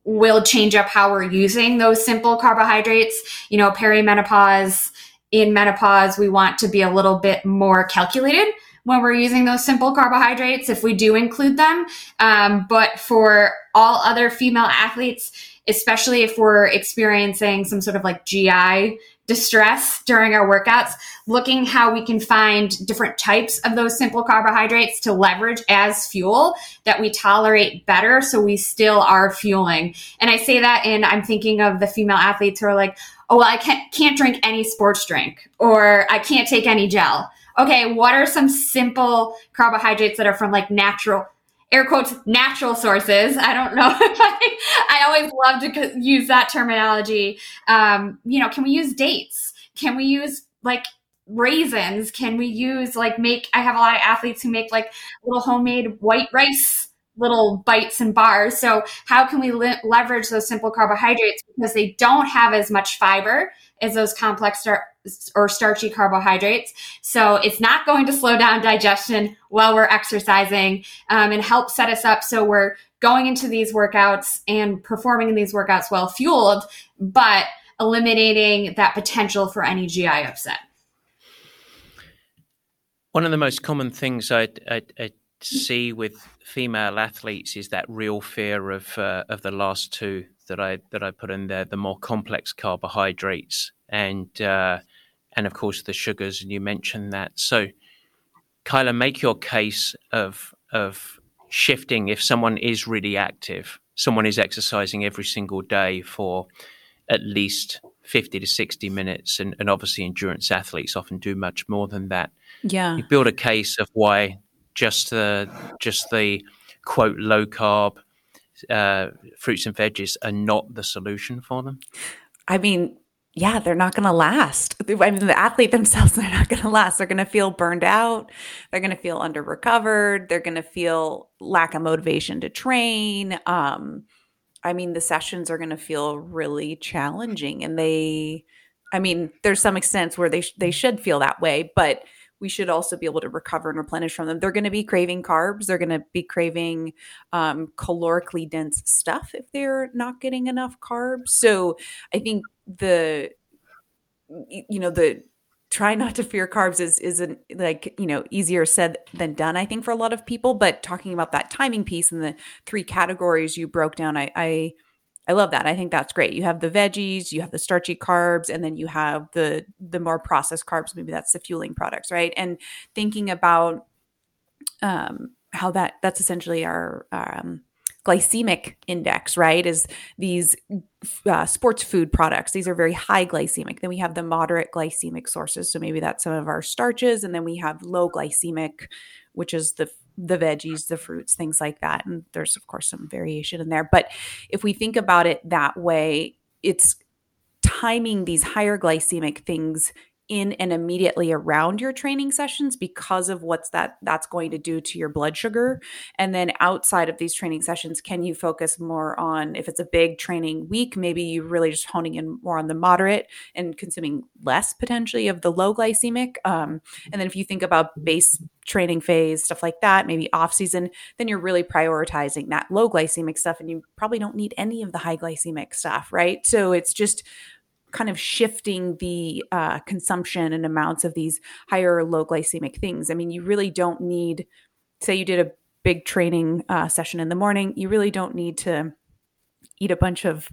will change up how we're using those simple carbohydrates. You know, perimenopause, in menopause, we want to be a little bit more calculated when we're using those simple carbohydrates if we do include them. Um, but for all other female athletes, especially if we're experiencing some sort of like GI distress during our workouts, looking how we can find different types of those simple carbohydrates to leverage as fuel that we tolerate better so we still are fueling. And I say that and I'm thinking of the female athletes who are like, oh, well, I can't, can't drink any sports drink or I can't take any gel. Okay, what are some simple carbohydrates that are from like natural air quotes natural sources. I don't know if I, I always love to use that terminology. Um, you know, can we use dates? Can we use like raisins? Can we use like make? I have a lot of athletes who make like little homemade white rice little bites and bars. So how can we le- leverage those simple carbohydrates because they don't have as much fiber as those complex star- or starchy carbohydrates. So it's not going to slow down digestion while we're exercising um, and help set us up so we're going into these workouts and performing in these workouts well fueled, but eliminating that potential for any GI upset. One of the most common things I, I, I see with female athletes is that real fear of uh, of the last two that I that I put in there, the more complex carbohydrates and uh, and of course the sugars. And you mentioned that. So, Kyla, make your case of of shifting if someone is really active, someone is exercising every single day for at least 50 to 60 minutes and, and obviously endurance athletes often do much more than that yeah you build a case of why just the just the quote low carb uh, fruits and veggies are not the solution for them? I mean, yeah, they're not going to last. I mean, the athlete themselves, they're not going to last. They're going to feel burned out. They're going to feel under recovered. They're going to feel lack of motivation to train. Um, I mean, the sessions are going to feel really challenging, and they, I mean, there's some extent where they sh- they should feel that way, but we should also be able to recover and replenish from them. They're going to be craving carbs. They're going to be craving um, calorically dense stuff if they're not getting enough carbs. So I think the you know the try not to fear carbs is isn't like you know easier said than done i think for a lot of people but talking about that timing piece and the three categories you broke down i i i love that i think that's great you have the veggies you have the starchy carbs and then you have the the more processed carbs maybe that's the fueling products right and thinking about um how that that's essentially our um glycemic index, right? Is these uh, sports food products. These are very high glycemic. Then we have the moderate glycemic sources. So maybe that's some of our starches. And then we have low glycemic, which is the the veggies, the fruits, things like that. And there's of course some variation in there. But if we think about it that way, it's timing these higher glycemic things in and immediately around your training sessions because of what's that that's going to do to your blood sugar. And then outside of these training sessions can you focus more on if it's a big training week maybe you really just honing in more on the moderate and consuming less potentially of the low glycemic um, and then if you think about base training phase stuff like that maybe off season then you're really prioritizing that low glycemic stuff and you probably don't need any of the high glycemic stuff right? So it's just kind of shifting the uh, consumption and amounts of these higher or low glycemic things. I mean, you really don't need, say, you did a big training uh, session in the morning, you really don't need to eat a bunch of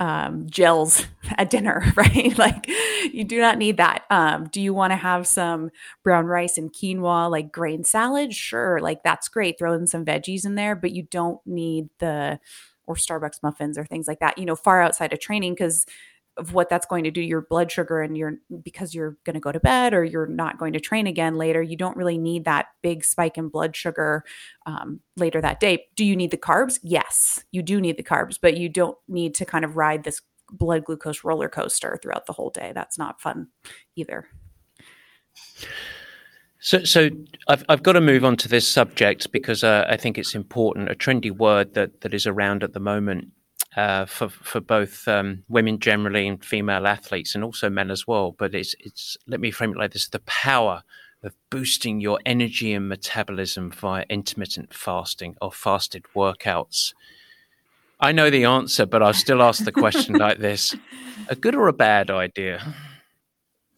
um, gels at dinner, right? like, you do not need that. Um, do you want to have some brown rice and quinoa, like grain salad? Sure, like that's great. Throw in some veggies in there, but you don't need the or Starbucks muffins or things like that, you know, far outside of training because of what that's going to do your blood sugar and you're because you're going to go to bed or you're not going to train again later you don't really need that big spike in blood sugar um, later that day. Do you need the carbs? Yes you do need the carbs but you don't need to kind of ride this blood glucose roller coaster throughout the whole day. That's not fun either. So, so I've, I've got to move on to this subject because uh, I think it's important. A trendy word that, that is around at the moment uh, for for both um, women generally and female athletes, and also men as well. But it's it's let me frame it like this: the power of boosting your energy and metabolism via intermittent fasting or fasted workouts. I know the answer, but I'll still ask the question like this: a good or a bad idea?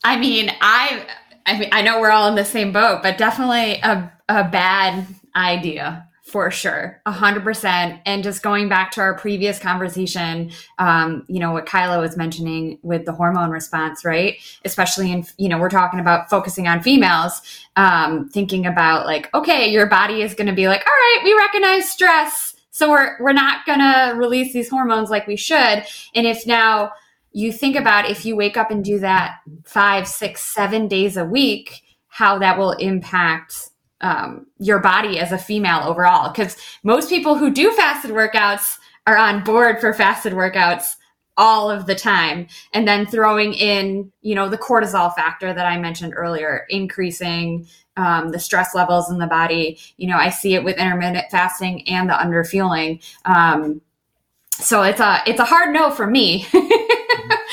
I mean, I I mean, I know we're all in the same boat, but definitely a a bad idea for sure, a hundred percent. And just going back to our previous conversation, um, you know, what Kyla was mentioning with the hormone response, right? Especially in, you know, we're talking about focusing on females, um, thinking about like, okay, your body is going to be like, all right, we recognize stress. So we're, we're not going to release these hormones like we should. And if now you think about if you wake up and do that five, six, seven days a week, how that will impact um, your body as a female overall. Because most people who do fasted workouts are on board for fasted workouts all of the time. And then throwing in, you know, the cortisol factor that I mentioned earlier, increasing um, the stress levels in the body. You know, I see it with intermittent fasting and the underfueling. Um, so it's a it's a hard no for me.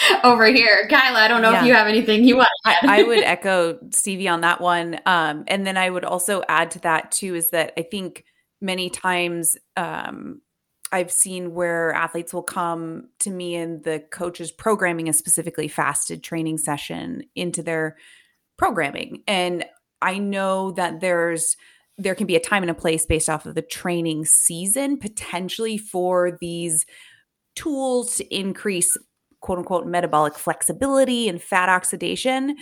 over here. Kyla, I don't know yeah. if you have anything you want. I, I, would echo Stevie on that one. Um, and then I would also add to that too is that I think many times um, I've seen where athletes will come to me and the coach is programming a specifically fasted training session into their programming. And I know that there's there can be a time and a place based off of the training season potentially for these tools to increase quote unquote metabolic flexibility and fat oxidation.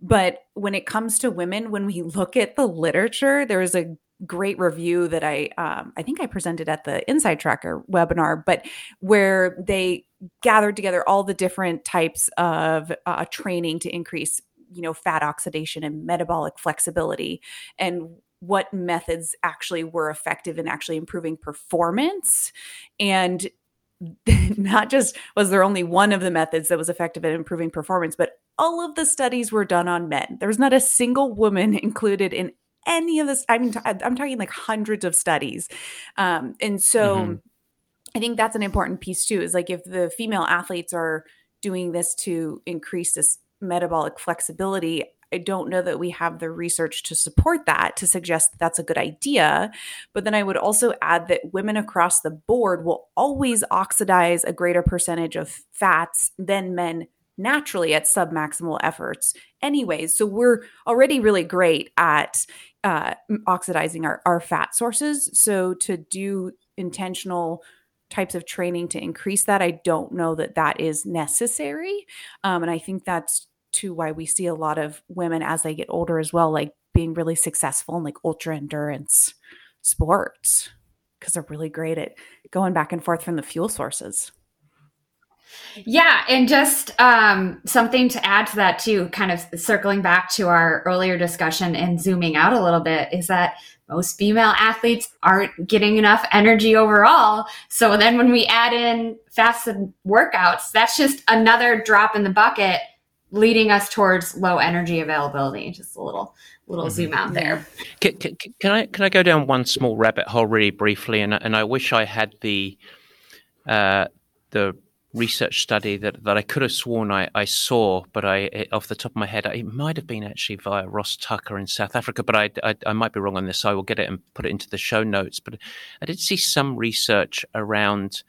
But when it comes to women, when we look at the literature, there is a great review that I um, I think I presented at the Inside Tracker webinar, but where they gathered together all the different types of uh, training to increase you know fat oxidation and metabolic flexibility and what methods actually were effective in actually improving performance and not just was there only one of the methods that was effective at improving performance, but all of the studies were done on men. There was not a single woman included in any of this. I mean, I'm talking like hundreds of studies. Um, and so mm-hmm. I think that's an important piece too, is like if the female athletes are doing this to increase this metabolic flexibility, I don't know that we have the research to support that to suggest that that's a good idea. But then I would also add that women across the board will always oxidize a greater percentage of fats than men naturally at submaximal efforts anyways so we're already really great at uh, oxidizing our, our fat sources. So to do intentional types of training to increase that i don't know that that is necessary. Um, and i think that's to why we see a lot of women as they get older as well, like being really successful in like ultra endurance sports because they're really great at going back and forth from the fuel sources. Yeah, and just um, something to add to that too, kind of circling back to our earlier discussion and zooming out a little bit, is that most female athletes aren't getting enough energy overall. So then when we add in fasted workouts, that's just another drop in the bucket leading us towards low energy availability. Just a little little mm-hmm. zoom out there. Can, can, can, I can I go down one small rabbit hole really briefly? And and I wish I had the uh, the research study that, that I could have sworn I, I saw, but I it, off the top of my head, it might have been actually via Ross Tucker in South Africa, but I, I, I might be wrong on this. So I will get it and put it into the show notes. But I did see some research around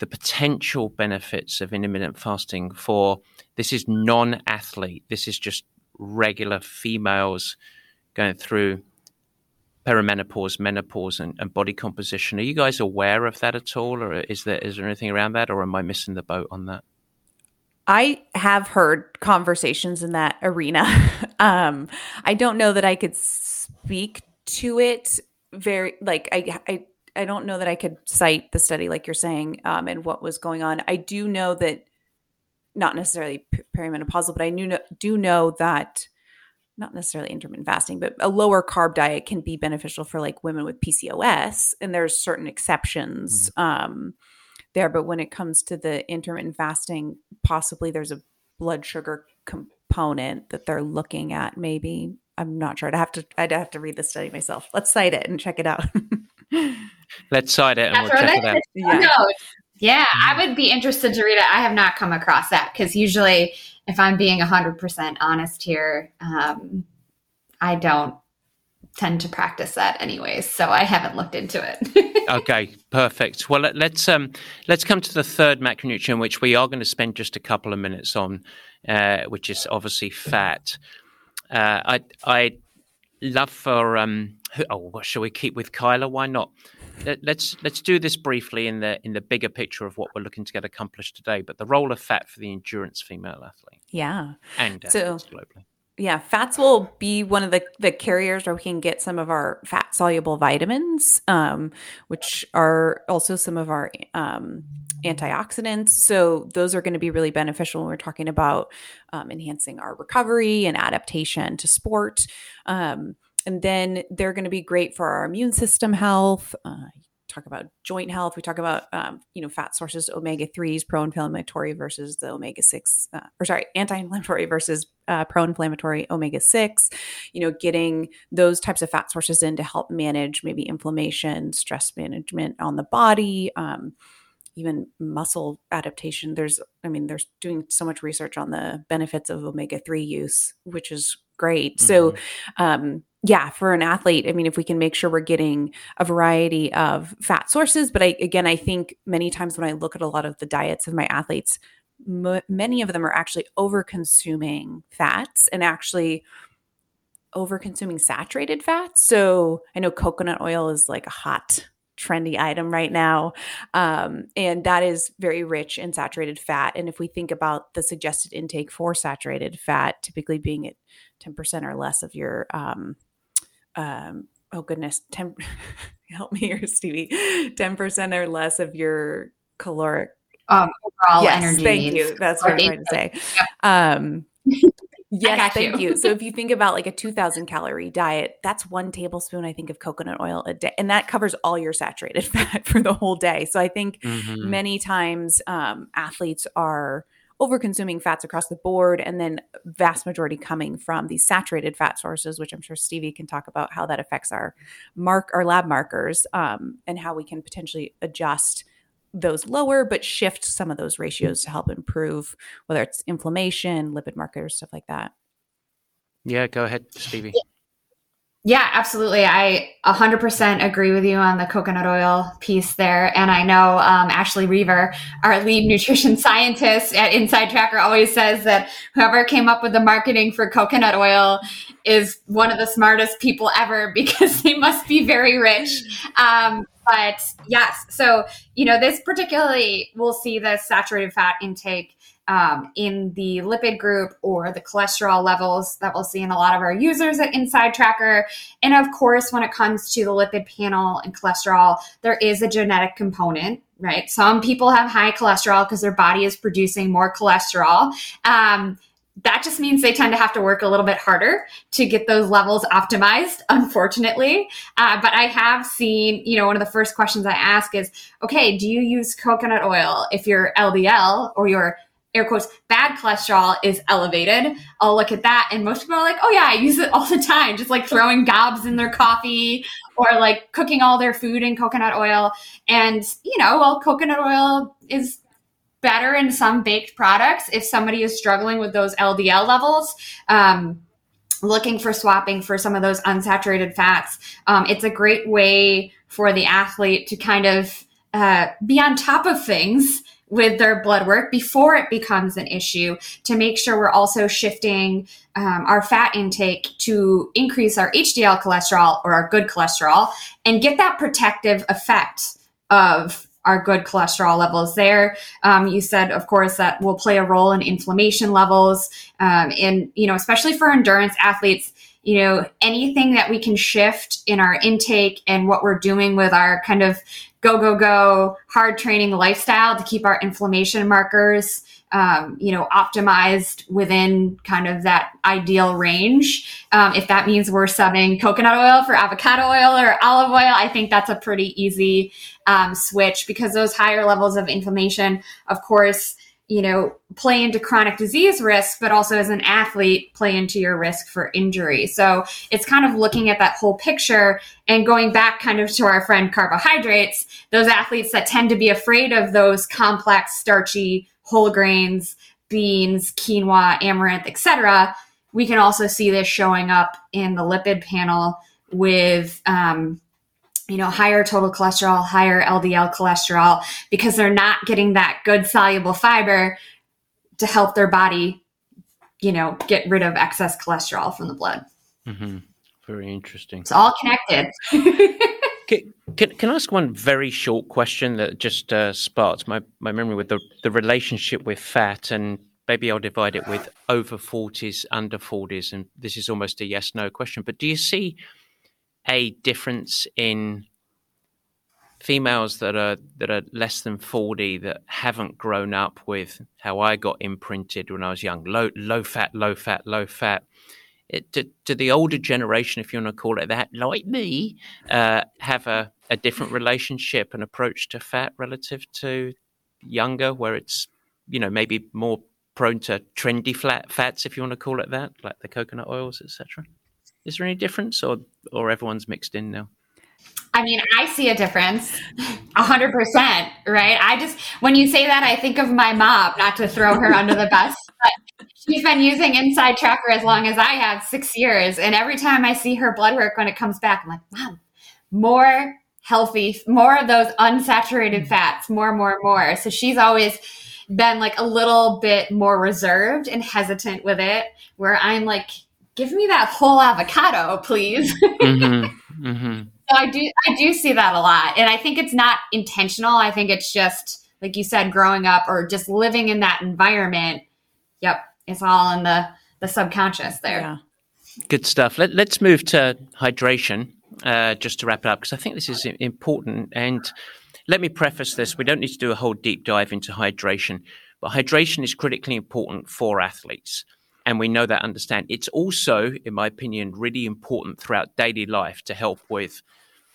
the potential benefits of intermittent fasting for this is non athlete. This is just regular females going through perimenopause, menopause, and, and, body composition. Are you guys aware of that at all, or is there is there anything around that, or am I missing the boat on that? I have heard conversations in that arena. um, I don't know that I could speak to it very like I I I don't know that I could cite the study like you're saying um, and what was going on. I do know that not necessarily perimenopausal, but I knew, do know that not necessarily intermittent fasting, but a lower carb diet can be beneficial for like women with PCOS, and there's certain exceptions mm-hmm. um, there. But when it comes to the intermittent fasting, possibly there's a blood sugar component that they're looking at. Maybe I'm not sure. I'd have to I'd have to read the study myself. Let's cite it and check it out. Let's cite it and That's we'll check it out. Yeah. Yeah, I mm-hmm. would be interested to read it. I have not come across that because usually, if I'm being 100% honest here, um, I don't tend to practice that anyways so i haven't looked into it. Okay perfect. Well let's um let's come to the third macronutrient which we are going to spend just a couple of minutes on uh, which is obviously fat. Uh, i i love for um oh what shall we keep with kyla? Why not let's let's do this briefly in the in the bigger picture of what we're looking to get accomplished today. But the role of fat for the endurance female athlete, yeah, and so globally. Yeah, fats will be one of the, the carriers where we can get some of our fat soluble vitamins, um, which are also some of our um, antioxidants. So, those are going to be really beneficial when we're talking about um, enhancing our recovery and adaptation to sport. And then they're going to be great for our immune system health. Uh, talk about joint health. We talk about um, you know fat sources, omega threes, pro-inflammatory versus the omega six, uh, or sorry, anti-inflammatory versus uh, pro-inflammatory omega six. You know, getting those types of fat sources in to help manage maybe inflammation, stress management on the body. Um, even muscle adaptation there's i mean there's doing so much research on the benefits of omega-3 use which is great mm-hmm. so um yeah, for an athlete, I mean, if we can make sure we're getting a variety of fat sources, but I, again, I think many times when I look at a lot of the diets of my athletes, m- many of them are actually over consuming fats and actually over consuming saturated fats. So I know coconut oil is like a hot, trendy item right now. Um, and that is very rich in saturated fat. And if we think about the suggested intake for saturated fat, typically being at 10% or less of your um, um, oh goodness, 10, help me here, Stevie, 10% or less of your caloric um, overall yes, energy. Thank needs. you. That's what I'm trying to say. Um, Yes, thank you. you. So if you think about like a 2000 calorie diet, that's one tablespoon, I think, of coconut oil a day. And that covers all your saturated fat for the whole day. So I think mm-hmm. many times um, athletes are over consuming fats across the board and then vast majority coming from these saturated fat sources which i'm sure stevie can talk about how that affects our mark our lab markers um, and how we can potentially adjust those lower, but shift some of those ratios to help improve whether it's inflammation, lipid markers, stuff like that. Yeah, go ahead, Stevie. Yeah, absolutely. I 100% agree with you on the coconut oil piece there. And I know um, Ashley Reaver, our lead nutrition scientist at Inside Tracker, always says that whoever came up with the marketing for coconut oil is one of the smartest people ever because they must be very rich. Um, but yes, so, you know, this particularly, we'll see the saturated fat intake um, in the lipid group or the cholesterol levels that we'll see in a lot of our users at Inside Tracker. And of course, when it comes to the lipid panel and cholesterol, there is a genetic component. Right. Some people have high cholesterol because their body is producing more cholesterol. Um, that just means they tend to have to work a little bit harder to get those levels optimized, unfortunately. Uh, but I have seen, you know, one of the first questions I ask is, okay, do you use coconut oil if you're LDL or your air quotes bad cholesterol is elevated. I'll look at that and most people are like oh yeah i use it all the time just like throwing gobs in their coffee or like cooking all their food in coconut oil. And you know well coconut oil is better in some baked products. If somebody is struggling with those ldl levels um, looking for swapping for some of those unsaturated fats um, it's a great way for the athlete to kind of uh, be on top of things with their blood work before it becomes an issue to make sure we're also shifting um, our fat intake to increase our HDL cholesterol or our good cholesterol and get that protective effect of our good cholesterol levels there. Um, you said, of course, that will play a role in inflammation levels. Um, and, you know, especially for endurance athletes, you know, anything that we can shift in our intake and what we're doing with our kind of go, go, go hard training lifestyle to keep our inflammation markers, um, you know, optimized within kind of that ideal range. Um, if that means we're subbing coconut oil for avocado oil or olive oil, I think that's a pretty easy um, switch because those higher levels of inflammation, of course, you know, play into chronic disease risk, but also as an athlete, play into your risk for injury. So it's kind of looking at that whole picture and going back kind of to our friend carbohydrates, those athletes that tend to be afraid of those complex, starchy whole grains, beans, quinoa, amaranth, etc. We can also see this showing up in the lipid panel with um, you know, higher total cholesterol, higher LDL cholesterol, because they're not getting that good soluble fiber to help their body, you know, get rid of excess cholesterol from the blood. Mm-hmm. Very interesting. It's all connected. can, can, can, I ask one very short question that just uh, sparked my, my memory with the, the relationship with fat and maybe I'll divide it with over 40s, under 40s. And this is almost a yes no question. But do you see a difference in females that are that are less than 40 that haven't grown up with how I got imprinted when I was young. Low low fat low fat low fat. It, to, to the older generation if you want to call it that like me uh, have a, a different relationship and approach to fat relative to younger where it's you know maybe more prone to trendy flat fats if you want to call it that like the coconut oils etc is there any difference, or or everyone's mixed in now? I mean, I see a difference, a hundred percent, right? I just when you say that, I think of my mom. Not to throw her under the bus, but she's been using Inside Tracker as long as I have, six years, and every time I see her blood work when it comes back, I'm like, mom, more healthy, more of those unsaturated mm-hmm. fats, more, more, more. So she's always been like a little bit more reserved and hesitant with it, where I'm like give me that whole avocado, please. mm-hmm. Mm-hmm. So I do, I do see that a lot, and I think it's not intentional. I think it's just like you said, growing up or just living in that environment. Yep, it's all in the the subconscious there. Yeah. Good stuff. Let, us move to hydration, uh, just to wrap it up, because I think this is important. And let me preface this: we don't need to do a whole deep dive into hydration, but hydration is critically important for athletes and we know that understand. It's also, in my opinion, really important throughout daily life to help with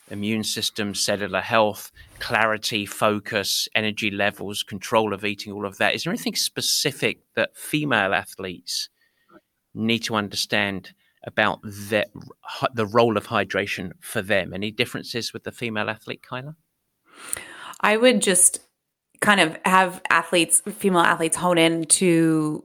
immune system, cellular health, clarity, focus, energy levels, control of eating, all of that. Is there anything specific that female athletes need to understand about the, the role of hydration for them? Any differences with the female athlete, Kyla? I would just kind of have athletes, female athletes, hone in to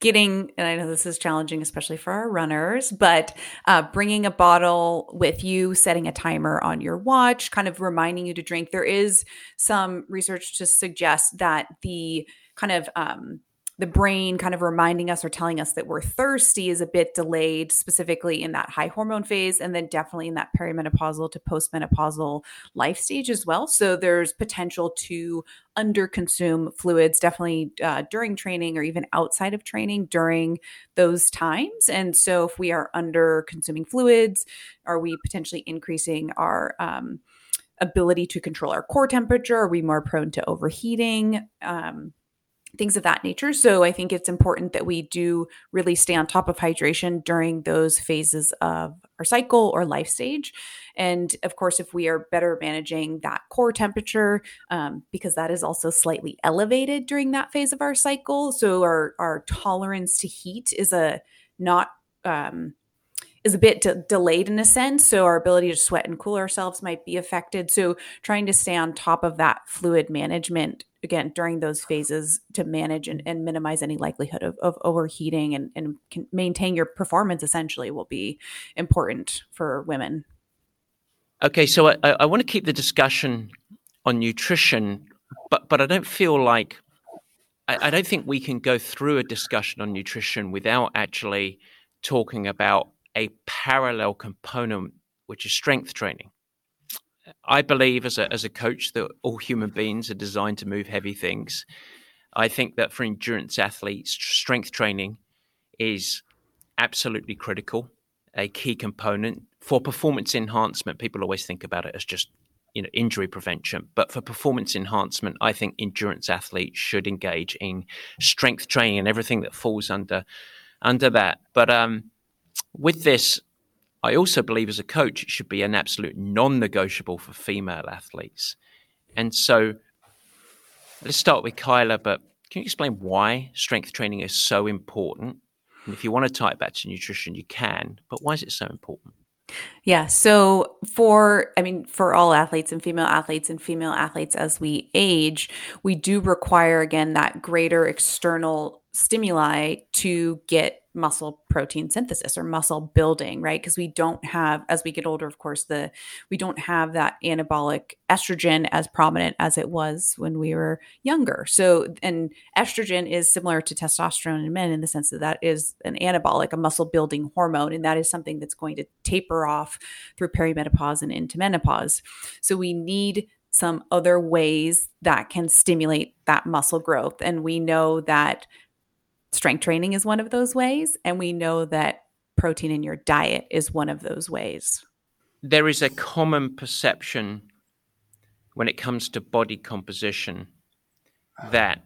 getting and i know this is challenging especially for our runners but uh, bringing a bottle with you setting a timer on your watch kind of reminding you to drink. There is some research to suggest that the kind of um, the brain kind of reminding us or telling us that we're thirsty is a bit delayed, specifically in that high hormone phase, and then definitely in that perimenopausal to postmenopausal life stage as well. So there's potential to underconsume fluids, definitely uh, during training or even outside of training during those times. And so if we are under consuming fluids, are we potentially increasing our um, ability to control our core temperature? Are we more prone to overheating? Um, things of that nature. So I think it's important that we do really stay on top of hydration during those phases of our cycle or life stage. And of course, if we are better managing that core temperature, um, because that is also slightly elevated during that phase of our cycle. So our, our tolerance to heat is a not um, is a bit de- delayed in a sense. So our ability to sweat and cool ourselves might be affected. So trying to stay on top of that fluid management again during those phases to manage and, and minimize any likelihood of, of overheating and, and maintain your performance essentially will be important for women. Okay, so I, I want to keep the discussion on nutrition, but but I don't feel like I, I don't think we can go through a discussion on nutrition without actually talking about a parallel component, which is strength training. I believe as a as a coach that all human beings are designed to move heavy things. I think that for endurance athletes, strength training is absolutely critical, a key component for performance enhancement. People always think about it as just you know injury prevention, but for performance enhancement, I think endurance athletes should engage in strength training and everything that falls under under that. But um, with this, I also believe as a coach, it should be an absolute non negotiable for female athletes. And so let's start with Kyla, but can you explain why strength training is so important? And if you want to tie it back to nutrition, you can, but why is it so important? Yeah. So for, I mean, for all athletes and female athletes and female athletes as we age, we do require, again, that greater external stimuli to get muscle protein synthesis or muscle building right? Because we don't have as we get older of course the we don't have that anabolic estrogen as prominent as it was when we were younger. So and estrogen is similar to testosterone in men in the sense that that is an anabolic a muscle building hormone and that is something that's going to taper off through perimenopause and into menopause. So we need some other ways that can stimulate that muscle growth and we know that strength training is one of those ways. And we know that protein in your diet is one of those ways. There is a common perception when it comes to body composition that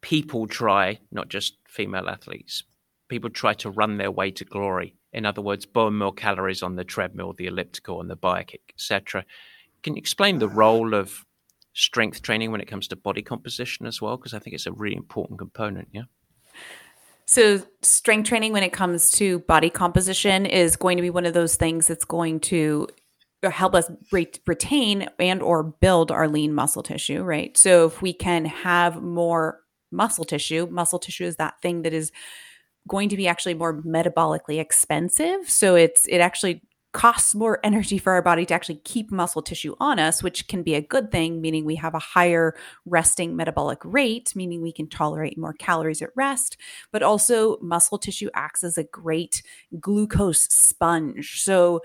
people try, not just female athletes, people try to run their way to glory. In other words, burn more calories on the treadmill, the elliptical, and the bike, etc. Can you explain the role of strength training when it comes to body composition as well? Because I think it's a really important component. Yeah. So, strength training when it comes to body composition is going to be one of those things that's going to help us re- retain and or build our lean muscle tissue, right? So, if we can have more muscle tissue, muscle tissue is that thing that is going to be actually more metabolically expensive. So, it's it actually costs more energy for our body to actually keep muscle tissue on us, which can be a good thing, meaning we have a higher resting metabolic rate, meaning we can tolerate more calories at rest. But also, muscle tissue acts as a great glucose sponge. So,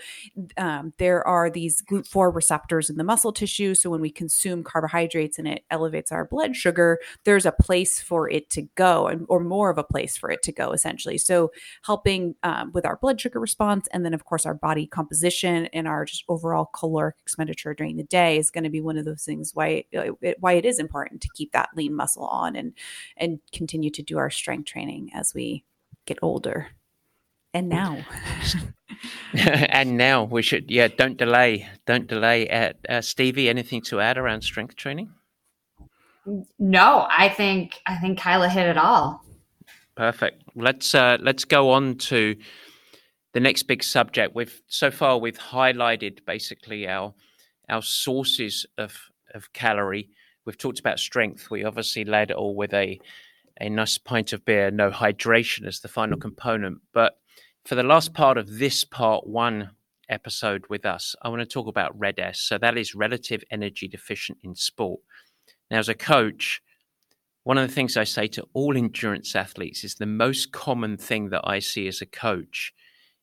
um, there are these GLUT4 receptors in the muscle tissue. So, when we consume carbohydrates and it elevates our blood sugar, there's a place for it to go, or more of a place for it to go, essentially. So, helping um, with our blood sugar response, and then, of course, our body composition and our just overall caloric expenditure during the day is going to be one of those things why uh, it, why it is important to keep that lean muscle on and and continue to do our strength training as we get older. And now. and now we should, yeah, don't delay. Don't delay. at uh, Stevie, anything to add around strength training? No, I think I think Kyla hit it all. Perfect. Let's uh, let's go on to the next big subject. We've so far we've highlighted basically our our sources of of calorie. We've talked about strength. We obviously led all with a a nice pint of beer, no hydration as the final component. But for the last part of this part one episode with us, I want to talk about RED-S. So that is relative energy deficient in sport. Now, as a coach, one of the things I say to all endurance athletes is the most common thing that I see as a coach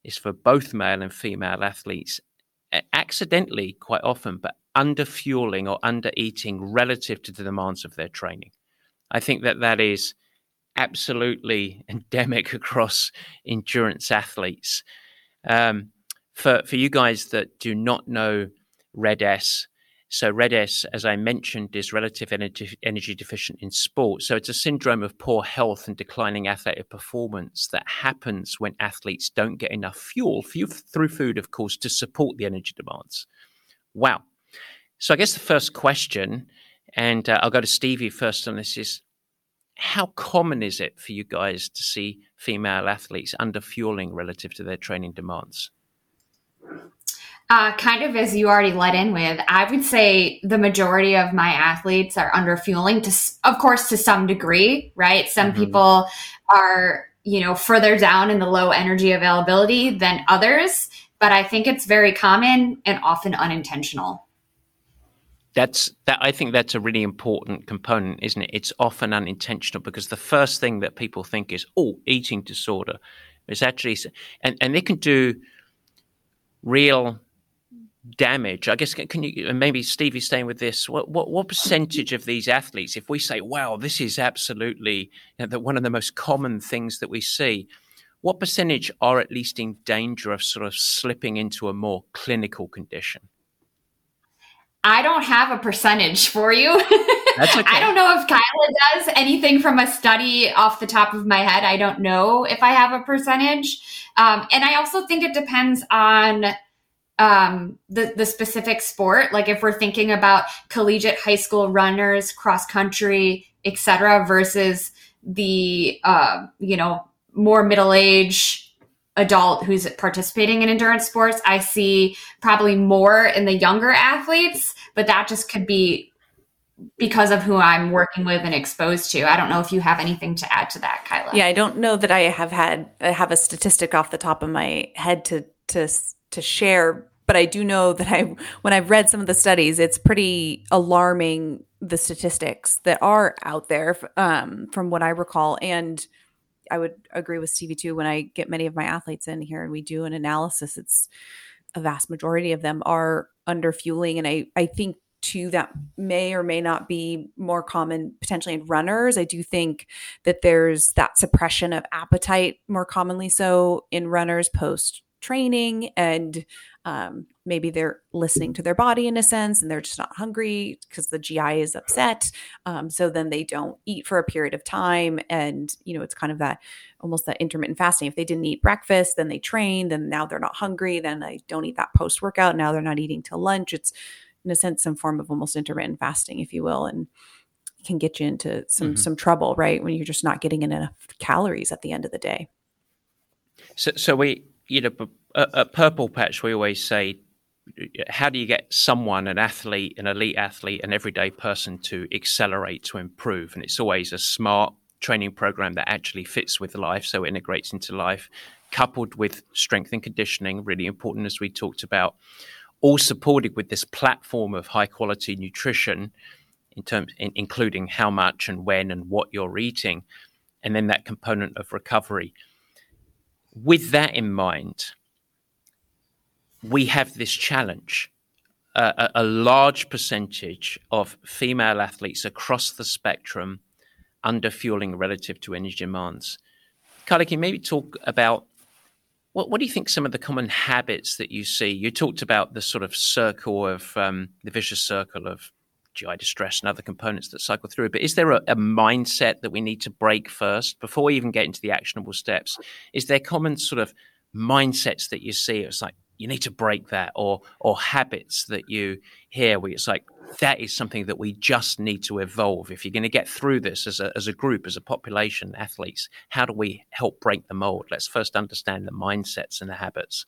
is for both male and female athletes, accidentally quite often, but under fueling or under eating relative to the demands of their training. I think that that is absolutely endemic across endurance athletes. Um, for for you guys that do not know RED-S, so RED-S, as I mentioned, is relative energy, energy deficient in sport. So it's a syndrome of poor health and declining athletic performance that happens when athletes don't get enough fuel, fuel through food, of course, to support the energy demands. Wow. So I guess the first question, and uh, I'll go to Stevie first on this, is how common is it for you guys to see female athletes under fueling relative to their training demands? Uh, kind of as you already let in with, I would say the majority of my athletes are under fueling to, of course, to some degree, right? Some mm-hmm. people are, you know, further down in the low energy availability than others, but I think it's very common and often unintentional that's that i think that's a really important component isn't it it's often unintentional because the first thing that people think is oh eating disorder it's actually and and they can do real damage i guess can you maybe stevie staying with this what what, what percentage of these athletes if we say wow this is absolutely you know, the, one of the most common things that we see what percentage are at least in danger of sort of slipping into a more clinical condition I don't have a percentage for you. That's okay. I don't know if Kyla does anything from a study off the top of my head. I don't know if I have a percentage. Um, and I also think it depends on um, the, the specific sport. Like if we're thinking about collegiate high school runners, cross country, etc., versus the, uh, you know, more middle age adult who's participating in endurance sports, I see probably more in the younger athletes, but that just could be because of who I'm working with and exposed to. I don't know if you have anything to add to that, Kyla. Yeah, I don't know that I have had I have a statistic off the top of my head to to to share, but I do know that I when I've read some of the studies, it's pretty alarming the statistics that are out there um, from what I recall and I would agree with Stevie too. When I get many of my athletes in here and we do an analysis, it's a vast majority of them are under fueling. And I, I think too that may or may not be more common potentially in runners. I do think that there's that suppression of appetite more commonly so in runners post training and um, maybe they're listening to their body in a sense and they're just not hungry because the gi is upset um, so then they don't eat for a period of time and you know it's kind of that almost that intermittent fasting. If they didn't eat breakfast then they train then now they're not hungry then they don't eat that post workout now they're not eating till lunch. It's in a sense some form of almost intermittent fasting if you will and can get you into some mm-hmm. some trouble right when you're just not getting enough calories at the end of the day. So so we you know, at Purple Patch, we always say, how do you get someone, an athlete, an elite athlete, an everyday person to accelerate, to improve? And it's always a smart training program that actually fits with life, so it integrates into life, coupled with strength and conditioning, really important as we talked about, all supported with this platform of high quality nutrition, in terms, in, including how much and when and what you're eating, and then that component of recovery with that in mind, we have this challenge. A, a, large percentage of female athletes across the spectrum under fueling relative to energy demands. Kyla, can you maybe talk about what, what do you think some of the common habits that you see? You talked about the sort of circle of um, the vicious circle of GI distress and other components that cycle through. But is there a, a, mindset that we need to break first before we even get into the actionable steps? Is there common sort of mindsets that you see? It's like you need to break that, or or habits that you hear where it's like that is something that we just need to evolve. If you're going to get through this as a as a group, as a population, athletes, how do we help break the mold? Let's first understand the mindsets and the habits.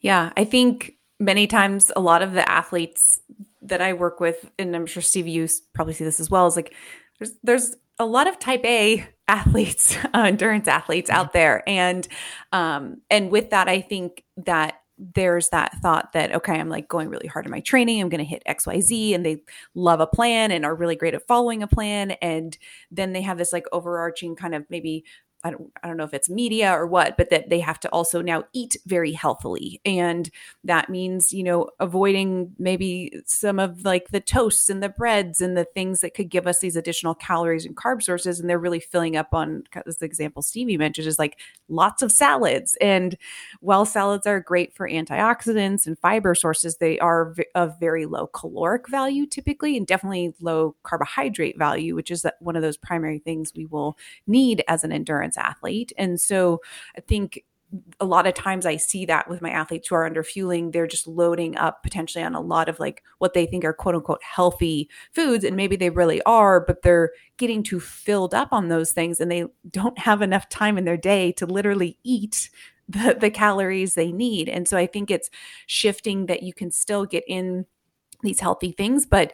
Yeah, I think many times a lot of the athletes that I work with, and I'm sure Steve, you probably see this as well, is like there's there's a lot of type A athletes, uh, endurance athletes out mm-hmm. there, and um, and with that, I think that there's that thought that okay i'm like going really hard in my training i'm going to hit xyz and they love a plan and are really great at following a plan and then they have this like overarching kind of maybe I don't, I don't know if it's media or what, but that they have to also now eat very healthily. And that means, you know, avoiding maybe some of like the toasts and the breads and the things that could give us these additional calories and carb sources. And they're really filling up on, as the example Stevie mentioned, is like lots of salads. And while salads are great for antioxidants and fiber sources, they are of very low caloric value typically and definitely low carbohydrate value, which is one of those primary things we will need as an endurance athlete. And so I think a lot of times I see that with my athletes who are under fueling, they're just loading up potentially on a lot of like what they think are quote unquote healthy foods. And maybe they really are, but they're getting too filled up on those things and they don't have enough time in their day to literally eat the, the calories they need. And so I think it's shifting that you can still get in these healthy things, but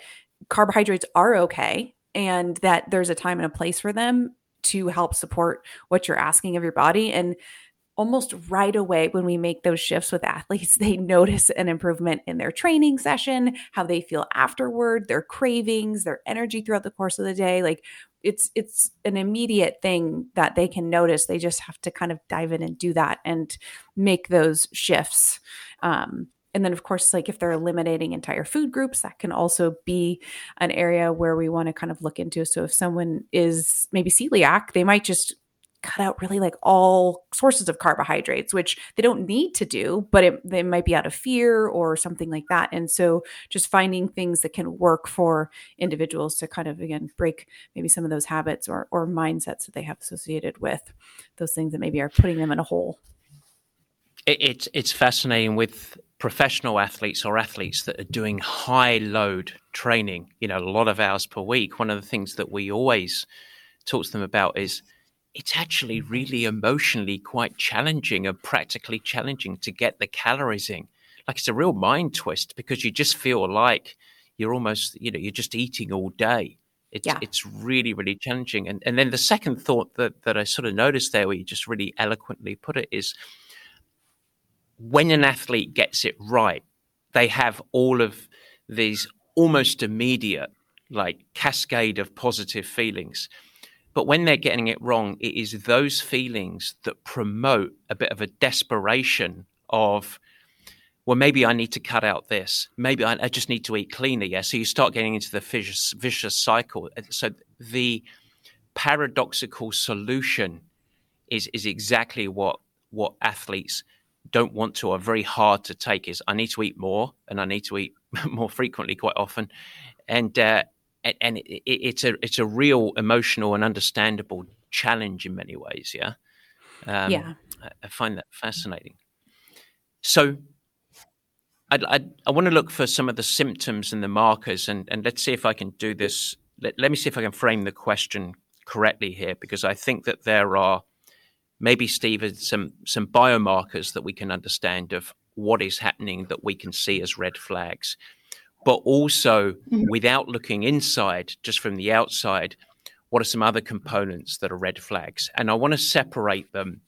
carbohydrates are okay and that there's a time and a place for them to help support what you're asking of your body. And almost right away, when we make those shifts with athletes, they notice an improvement in their training session, how they feel afterward, their cravings, their energy throughout the course of the day. Like it's it's an immediate thing that they can notice. They just have to kind of dive in and do that and make those shifts. Um, and then of course like if they're eliminating entire food groups that can also be an area where we want to kind of look into. So if someone is maybe celiac they might just cut out really like all sources of carbohydrates which they don't need to do but it, they might be out of fear or something like that. And so just finding things that can work for individuals to kind of again break maybe some of those habits or, or mindsets that they have associated with those things that maybe are putting them in a hole. It's it's fascinating with professional athletes or athletes that are doing high load training, you know, a lot of hours per week, one of the things that we always talk to them about is it's actually really emotionally quite challenging and practically challenging to get the calories in. Like it's a real mind twist because you just feel like you're almost, you know, you're just eating all day. It's yeah. it's really, really challenging. And and then the second thought that that I sort of noticed there where you just really eloquently put it is when an athlete gets it right, they have all of these almost immediate, like cascade of positive feelings. But when they're getting it wrong, it is those feelings that promote a bit of a desperation of, well, maybe I need to cut out this. Maybe I, just need to eat cleaner. Yeah. So you start getting into the vicious, vicious cycle. So the paradoxical solution is is exactly what what athletes don't want to are very hard to take is I need to eat more and I need to eat more frequently quite often, and uh, and, it, it's a it's a real emotional and understandable challenge in many ways. Yeah, um, yeah, I, I, find that fascinating. So. I'd, I'd, i want to look for some of the symptoms and the markers, and, and let's see if I can do this. Let, let me see if I can frame the question correctly here, because I think that there are maybe Steve, some some biomarkers that we can understand of what is happening that we can see as red flags, but also mm-hmm. without looking inside, just from the outside, what are some other components that are red flags? And I want to separate them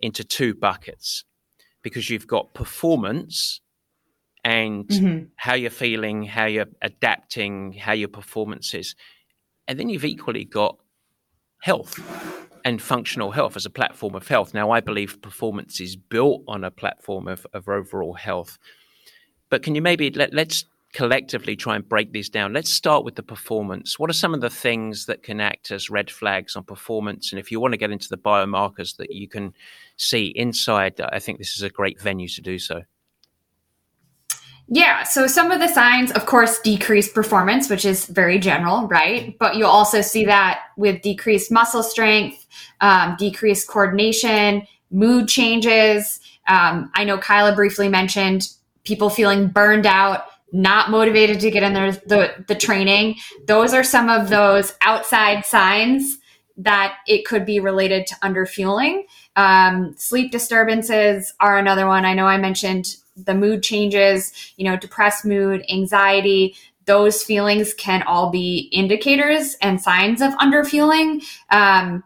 into two buckets because you've got performance and mm-hmm. how you're feeling, how you're adapting, how your performance is. And then you've equally got health and functional health as a platform of health. Now, I believe performance is built on a platform of, of overall health. But can you maybe let, let's collectively try and break these down? Let's start with the performance. What are some of the things that can act as red flags on performance? And if you want to get into the biomarkers that you can see inside, I think this is a great venue to do so. Yeah. So some of the signs, of course, decreased performance, which is very general, right? But you'll also see that with decreased muscle strength, um, decreased coordination, mood changes. Um, I know Kyla briefly mentioned people feeling burned out, not motivated to get in there, the, the training. Those are some of those outside signs that it could be related to underfueling. Um, sleep disturbances are another one. I know I mentioned the mood changes, you know, depressed mood, anxiety, those feelings can all be indicators and signs of underfueling. Um,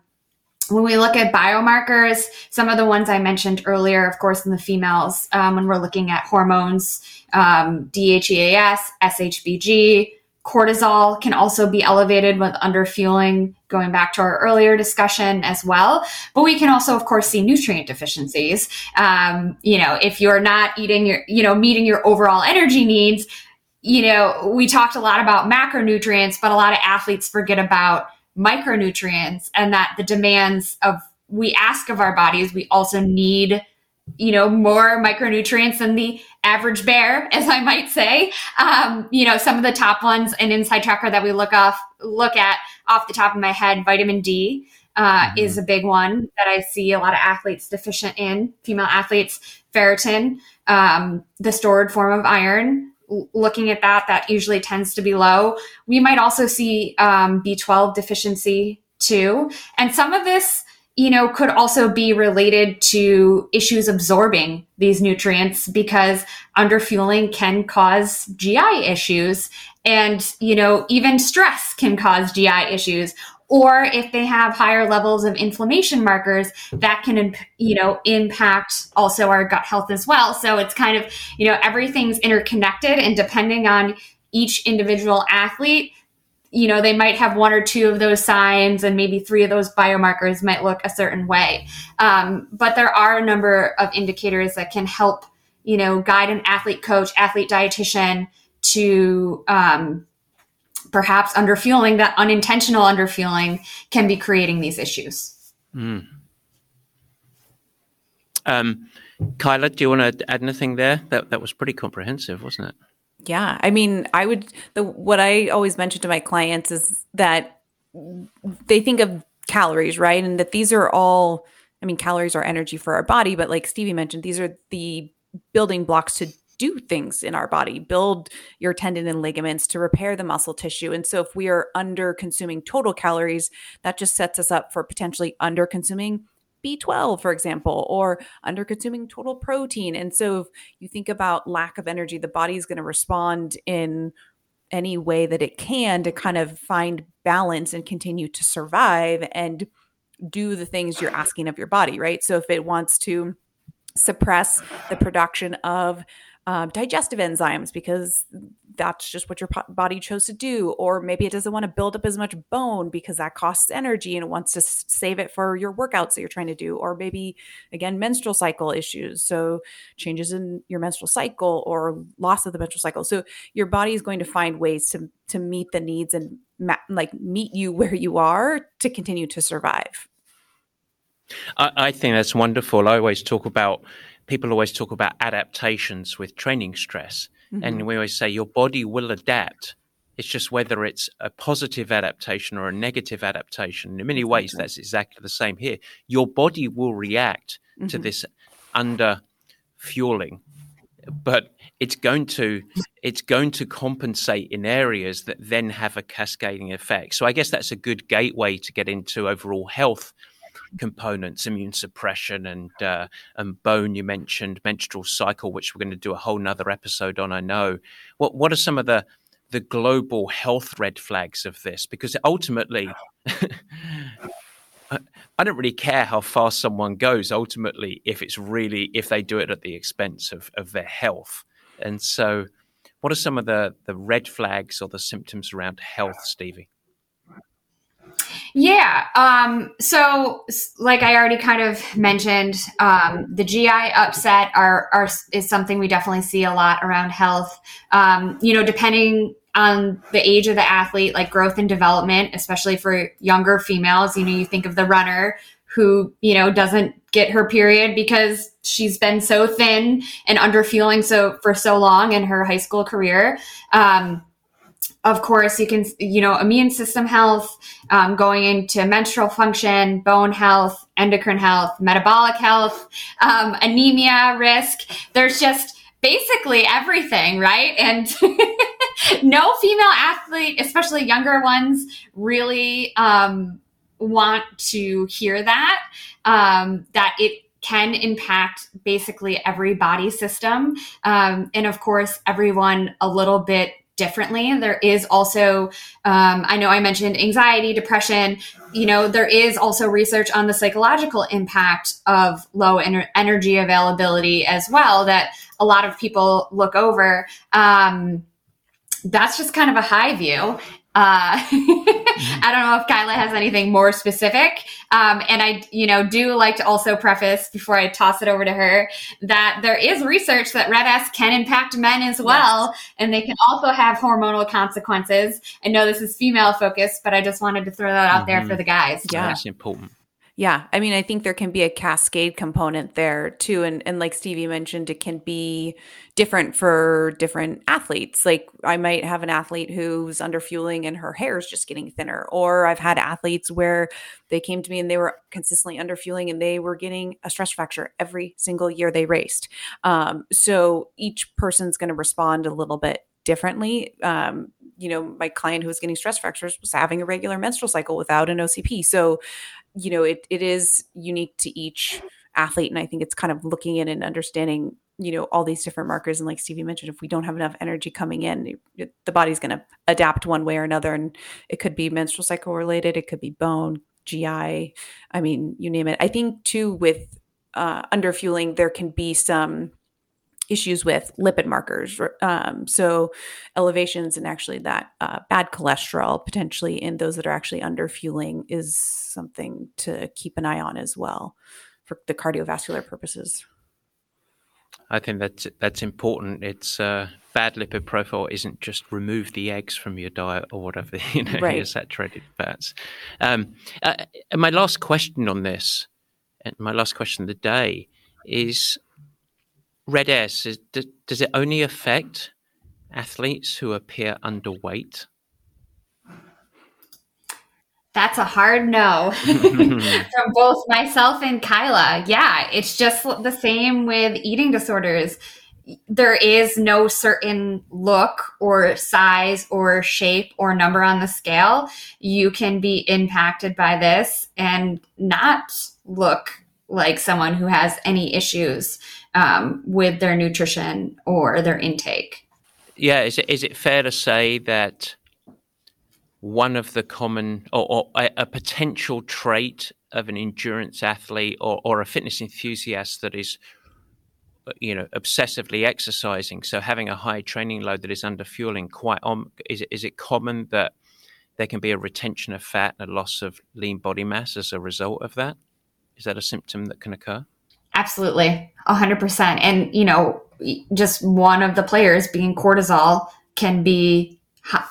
when we look at biomarkers, some of the ones I mentioned earlier, of course, in the females, um, when we're looking at hormones, um, DHEAS, SHBG, cortisol can also be elevated with underfueling, going back to our earlier discussion as well. But we can also, of course, see nutrient deficiencies. Um, you know, if you're not eating your, you know, meeting your overall energy needs, you know, we talked a lot about macronutrients, but a lot of athletes forget about micronutrients and that the demands of we ask of our bodies, we also need you know more micronutrients than the average bear as i might say. Um, you know some of the top ones in InsideTracker that we look off look at off the top of my head vitamin d uh, mm-hmm. is a big one that i see a lot of athletes deficient in female athletes ferritin um, the stored form of iron. Looking at that that usually tends to be low. We might also see um, b12 deficiency too. And some of this you know, could also be related to issues absorbing these nutrients because underfueling can cause GI issues. And, you know, even stress can cause GI issues. Or if they have higher levels of inflammation markers, that can, you know, impact also our gut health as well. So it's kind of, you know, everything's interconnected and depending on each individual athlete, you know, they might have one or two of those signs and maybe three of those biomarkers might look a certain way. Um, but there are a number of indicators that can help, you know, guide an athlete coach, athlete dietitian to um, perhaps underfueling, that unintentional underfueling can be creating these issues. Mm. Um, Kyla, do you want to add anything there? That, that was pretty comprehensive, wasn't it? Yeah. I mean, I would, the, what I always mention to my clients is that they think of calories, right? And that these are all, I mean, calories are energy for our body, but like Stevie mentioned, these are the building blocks to do things in our body, build your tendon and ligaments to repair the muscle tissue. And so if we are under consuming total calories, that just sets us up for potentially under consuming B12, for example, or under consuming total protein. And so if you think about lack of energy, the body is going to respond in any way that it can to kind of find balance and continue to survive and do the things you're asking of your body, right? So if it wants to suppress the production of um, digestive enzymes because that's just what your body chose to do. Or maybe it doesn't want to build up as much bone because that costs energy and it wants to save it for your workouts that you're trying to do. Or maybe, again, menstrual cycle issues. So, changes in your menstrual cycle or loss of the menstrual cycle. So, your body is going to find ways to, to meet the needs and ma- like meet you where you are to continue to survive. I, I think that's wonderful. I always talk about people always talk about adaptations with training stress. Mm-hmm. And we always say your body will adapt. It's just whether it's a positive adaptation or a negative adaptation. In many ways, that's exactly the same here. Your body will react mm-hmm. to this under fueling, but it's going to it's going to compensate in areas that then have a cascading effect. So I guess that's a good gateway to get into overall health components, immune suppression and uh, and bone. You mentioned menstrual cycle, which we're going to do a whole nother episode on. I know. What what are some of the the global health red flags of this? Because ultimately. I don't really care how far someone goes ultimately if it's really if they do it at the expense of, of their health. And so what are some of the, the red flags or the symptoms around health, Stevie? Yeah. Um, so, like I already kind of mentioned, um, the GI upset are, are is something we definitely see a lot around health. Um, you know, depending on the age of the athlete, like growth and development, especially for younger females. You know, you think of the runner who, you know, doesn't get her period because she's been so thin and under fueling so for so long in her high school career. Um, of course, you can, you know, immune system health, um, going into menstrual function, bone health, endocrine health, metabolic health, um, anemia risk. There's just basically everything, right? And no female athlete, especially younger ones, really um, want to hear that, um, that it can impact basically every body system. Um, and of course, everyone a little bit differently. There is also, um, I know I mentioned anxiety, depression. You know, there is also research on the psychological impact of low ener- energy availability as well that a lot of people look over. Um, that's just kind of a high view. Uh, I don't know if Kyla has anything more specific. Um, and I, you know, do like to also preface before I toss it over to her that there is research that red S can impact men as well, yes. and they can also have hormonal consequences. I know this is female focused, but I just wanted to throw that out mm-hmm. there for the guys. Yeah, that's important. Yeah, I mean, I think there can be a cascade component there too, and and like Stevie mentioned, it can be different for different athletes. Like I might have an athlete who's under fueling and her hair is just getting thinner, or I've had athletes where they came to me and they were consistently under fueling and they were getting a stress fracture every single year they raced. Um, so each person's going to respond a little bit differently. Um, you know, my client who was getting stress fractures was having a regular menstrual cycle without an OCP. So you know, it it is unique to each athlete, and I think it's kind of looking in and understanding you know all these different markers. And like stevie mentioned if we don't have enough energy coming in it, the body's going to adapt one way or another and it could be menstrual cycle related it could be bone gi i mean you name it. I think too with uh, under fueling there can be some issues with lipid markers. Um, so elevations and actually that uh, bad cholesterol potentially in those that are actually under fueling is something to keep an eye on as well for the cardiovascular purposes. I think that's that's important. It's uh, bad lipid profile isn't just remove the eggs from your diet or whatever you know right. your saturated fats. Um, uh, my last question on this, and my last question of the day is Red S, is, does, does it only affect athletes who appear underweight? That's a hard no from both myself and Kyla. Yeah, it's just the same with eating disorders. There is no certain look or size or shape or number on the scale. You can be impacted by this and not look like someone who has any issues um, with their nutrition or their intake. Yeah, is it, is it fair to say that one of the common or, or a, a, potential trait of an endurance athlete or, or a fitness enthusiast that is you know obsessively exercising so having a high training load that is under fueling quite on is is it common that there can be a retention of fat and a loss of lean body mass as a result of that is that a symptom that can occur Absolutely. a hundred percent. And, you know, just one of the players being cortisol can be,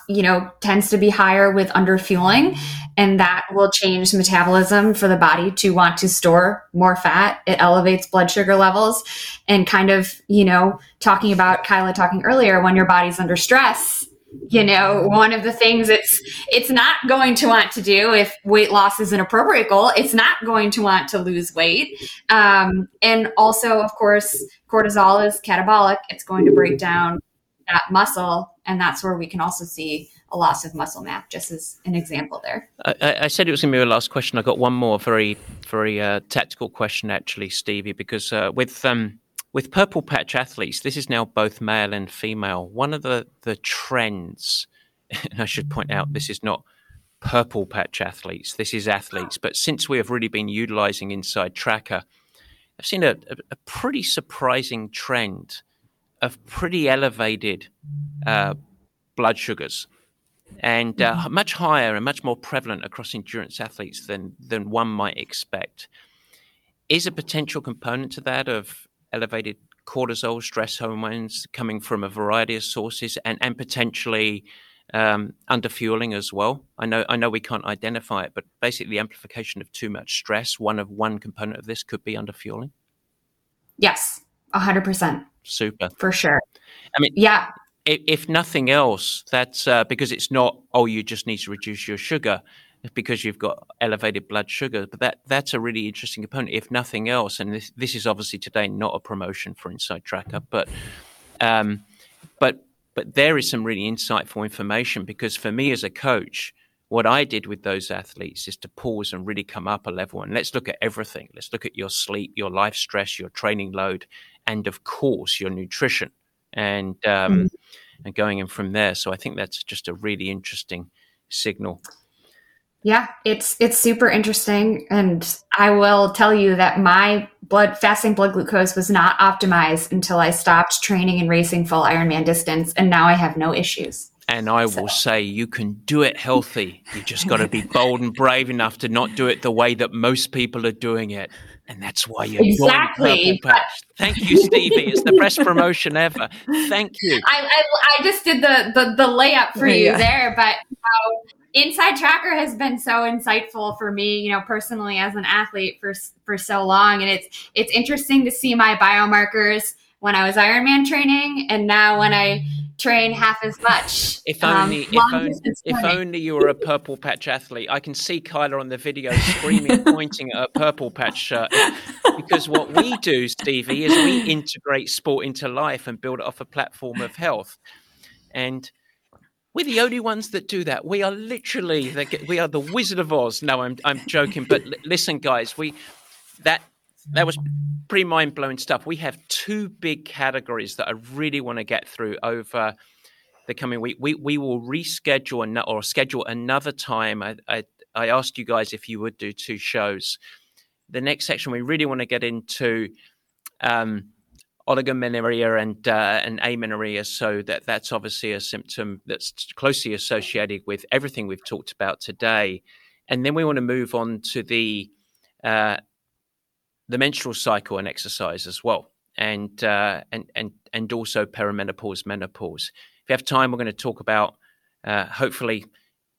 you know, tends to be higher with underfueling and that will change metabolism for the body to want to store more fat. It elevates blood sugar levels and kind of, you know, talking about Kyla talking earlier, when your body's under stress, you know one of the things it's it's not going to want to do if weight loss is an appropriate goal. It's not going to want to lose weight. Um, and also of course cortisol is catabolic. It's going to break down that muscle and that's where we can also see a loss of muscle mass just as an example there. I, I said it was going to be my last question. I got one more very very uh, tactical question actually stevie because uh, with um, with purple patch athletes, this is now both male and female. One of the, the trends, and I should point out, this is not purple patch athletes, this is athletes. But since we have really been utilizing Inside Tracker, I've seen a, a, a pretty surprising trend of pretty elevated uh, blood sugars and uh, mm-hmm. much higher and much more prevalent across endurance athletes than, than one might expect. Is a potential component to that of elevated cortisol, stress hormones coming from a variety of sources, and, and potentially um, under fueling as well. I know I know we can't identify it, but basically the amplification of too much stress. One of one component of this could be under fueling. Yes, hundred percent. Super for sure. I mean, yeah. If, if nothing else, that's uh, because it's not. Oh, you just need to reduce your sugar because you've got elevated blood sugar. But that that's a really interesting component. If nothing else, and this this is obviously today not a promotion for Inside Tracker, but um, but but there is some really insightful information because for me as a coach, what I did with those athletes is to pause and really come up a level and let's look at everything. Let's look at your sleep, your life stress, your training load, and of course your nutrition, and um, mm. and going in from there. So I think that's just a really interesting signal. Yeah, it's it's super interesting, and I will tell you that my blood fasting blood glucose was not optimized until I stopped training and racing full Ironman distance, and now I have no issues. And I so. will say you can do it healthy. You just got to be bold and brave enough to not do it the way that most people are doing it. And that's why you're exactly. Thank you, Stevie. it's the best promotion ever. Thank you. I, I, I just did the, the, the layup for you there, but you know, Inside Tracker has been so insightful for me, you know, personally as an athlete for for so long, and it's it's interesting to see my biomarkers when I was Ironman training, and now when I train half as much. If only, um, if, only if only you were a purple patch athlete. I can see Kyla on the video screaming, pointing at a purple patch shirt. Because what we do, Stevie, is we integrate sport into life and build it off a platform of health. And we're the only ones that do that. We are literally the, we are the Wizard of Oz. No, I'm I'm joking, but l- listen, guys, we that that was pretty mind blowing stuff. We have two big categories that I really want to get through over the coming week. We we will reschedule an, or schedule another time. I, I I asked you guys if you would do two shows. The next section we really want to get into. Um, oligomenorrhea and uh, and amenorrhea. So that that's obviously a symptom that's closely associated with everything we've talked about today. And then we want to move on to the uh, the menstrual cycle and exercise as well, and uh, and and and also perimenopause, menopause. If you have time, we're going to talk about uh, hopefully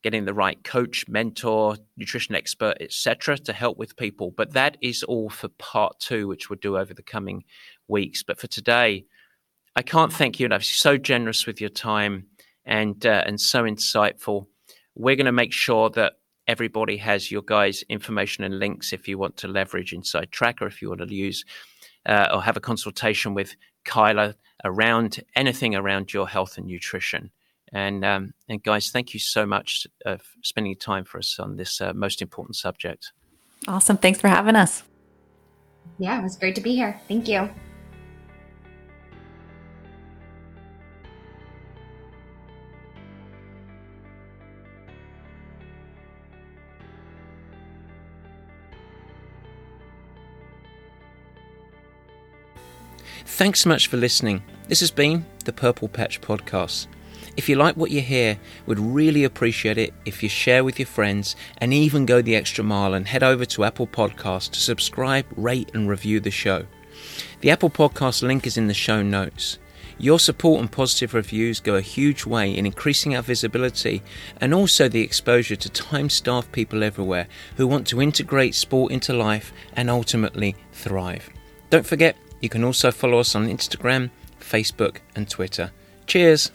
getting the right coach, mentor, nutrition expert, etc., to help with people. But that is all for part two, which we'll do over the coming weeks. But for today, I can't thank you enough. You're so generous with your time and uh, and so insightful. We're going to make sure that everybody has your guys' information and links if you want to leverage Inside Tracker, if you want to use uh, or have a consultation with Kyla around anything around your health and nutrition. And um, and guys, thank you so much uh, for spending time for us on this uh, most important subject. Awesome! Thanks for having us. Yeah, it was great to be here. Thank you. Thanks so much for listening. This has been the Purple Patch Podcast. If you like what you hear, we'd really appreciate it if you share with your friends and even go the extra mile and head over to Apple Podcast to subscribe, rate and review the show. The Apple Podcast link is in the show notes. Your support and positive reviews go a huge way in increasing our visibility and also the exposure to time starved people everywhere who want to integrate sport into life and ultimately thrive. Don't forget, you can also follow us on Instagram, Facebook, and Twitter. Cheers!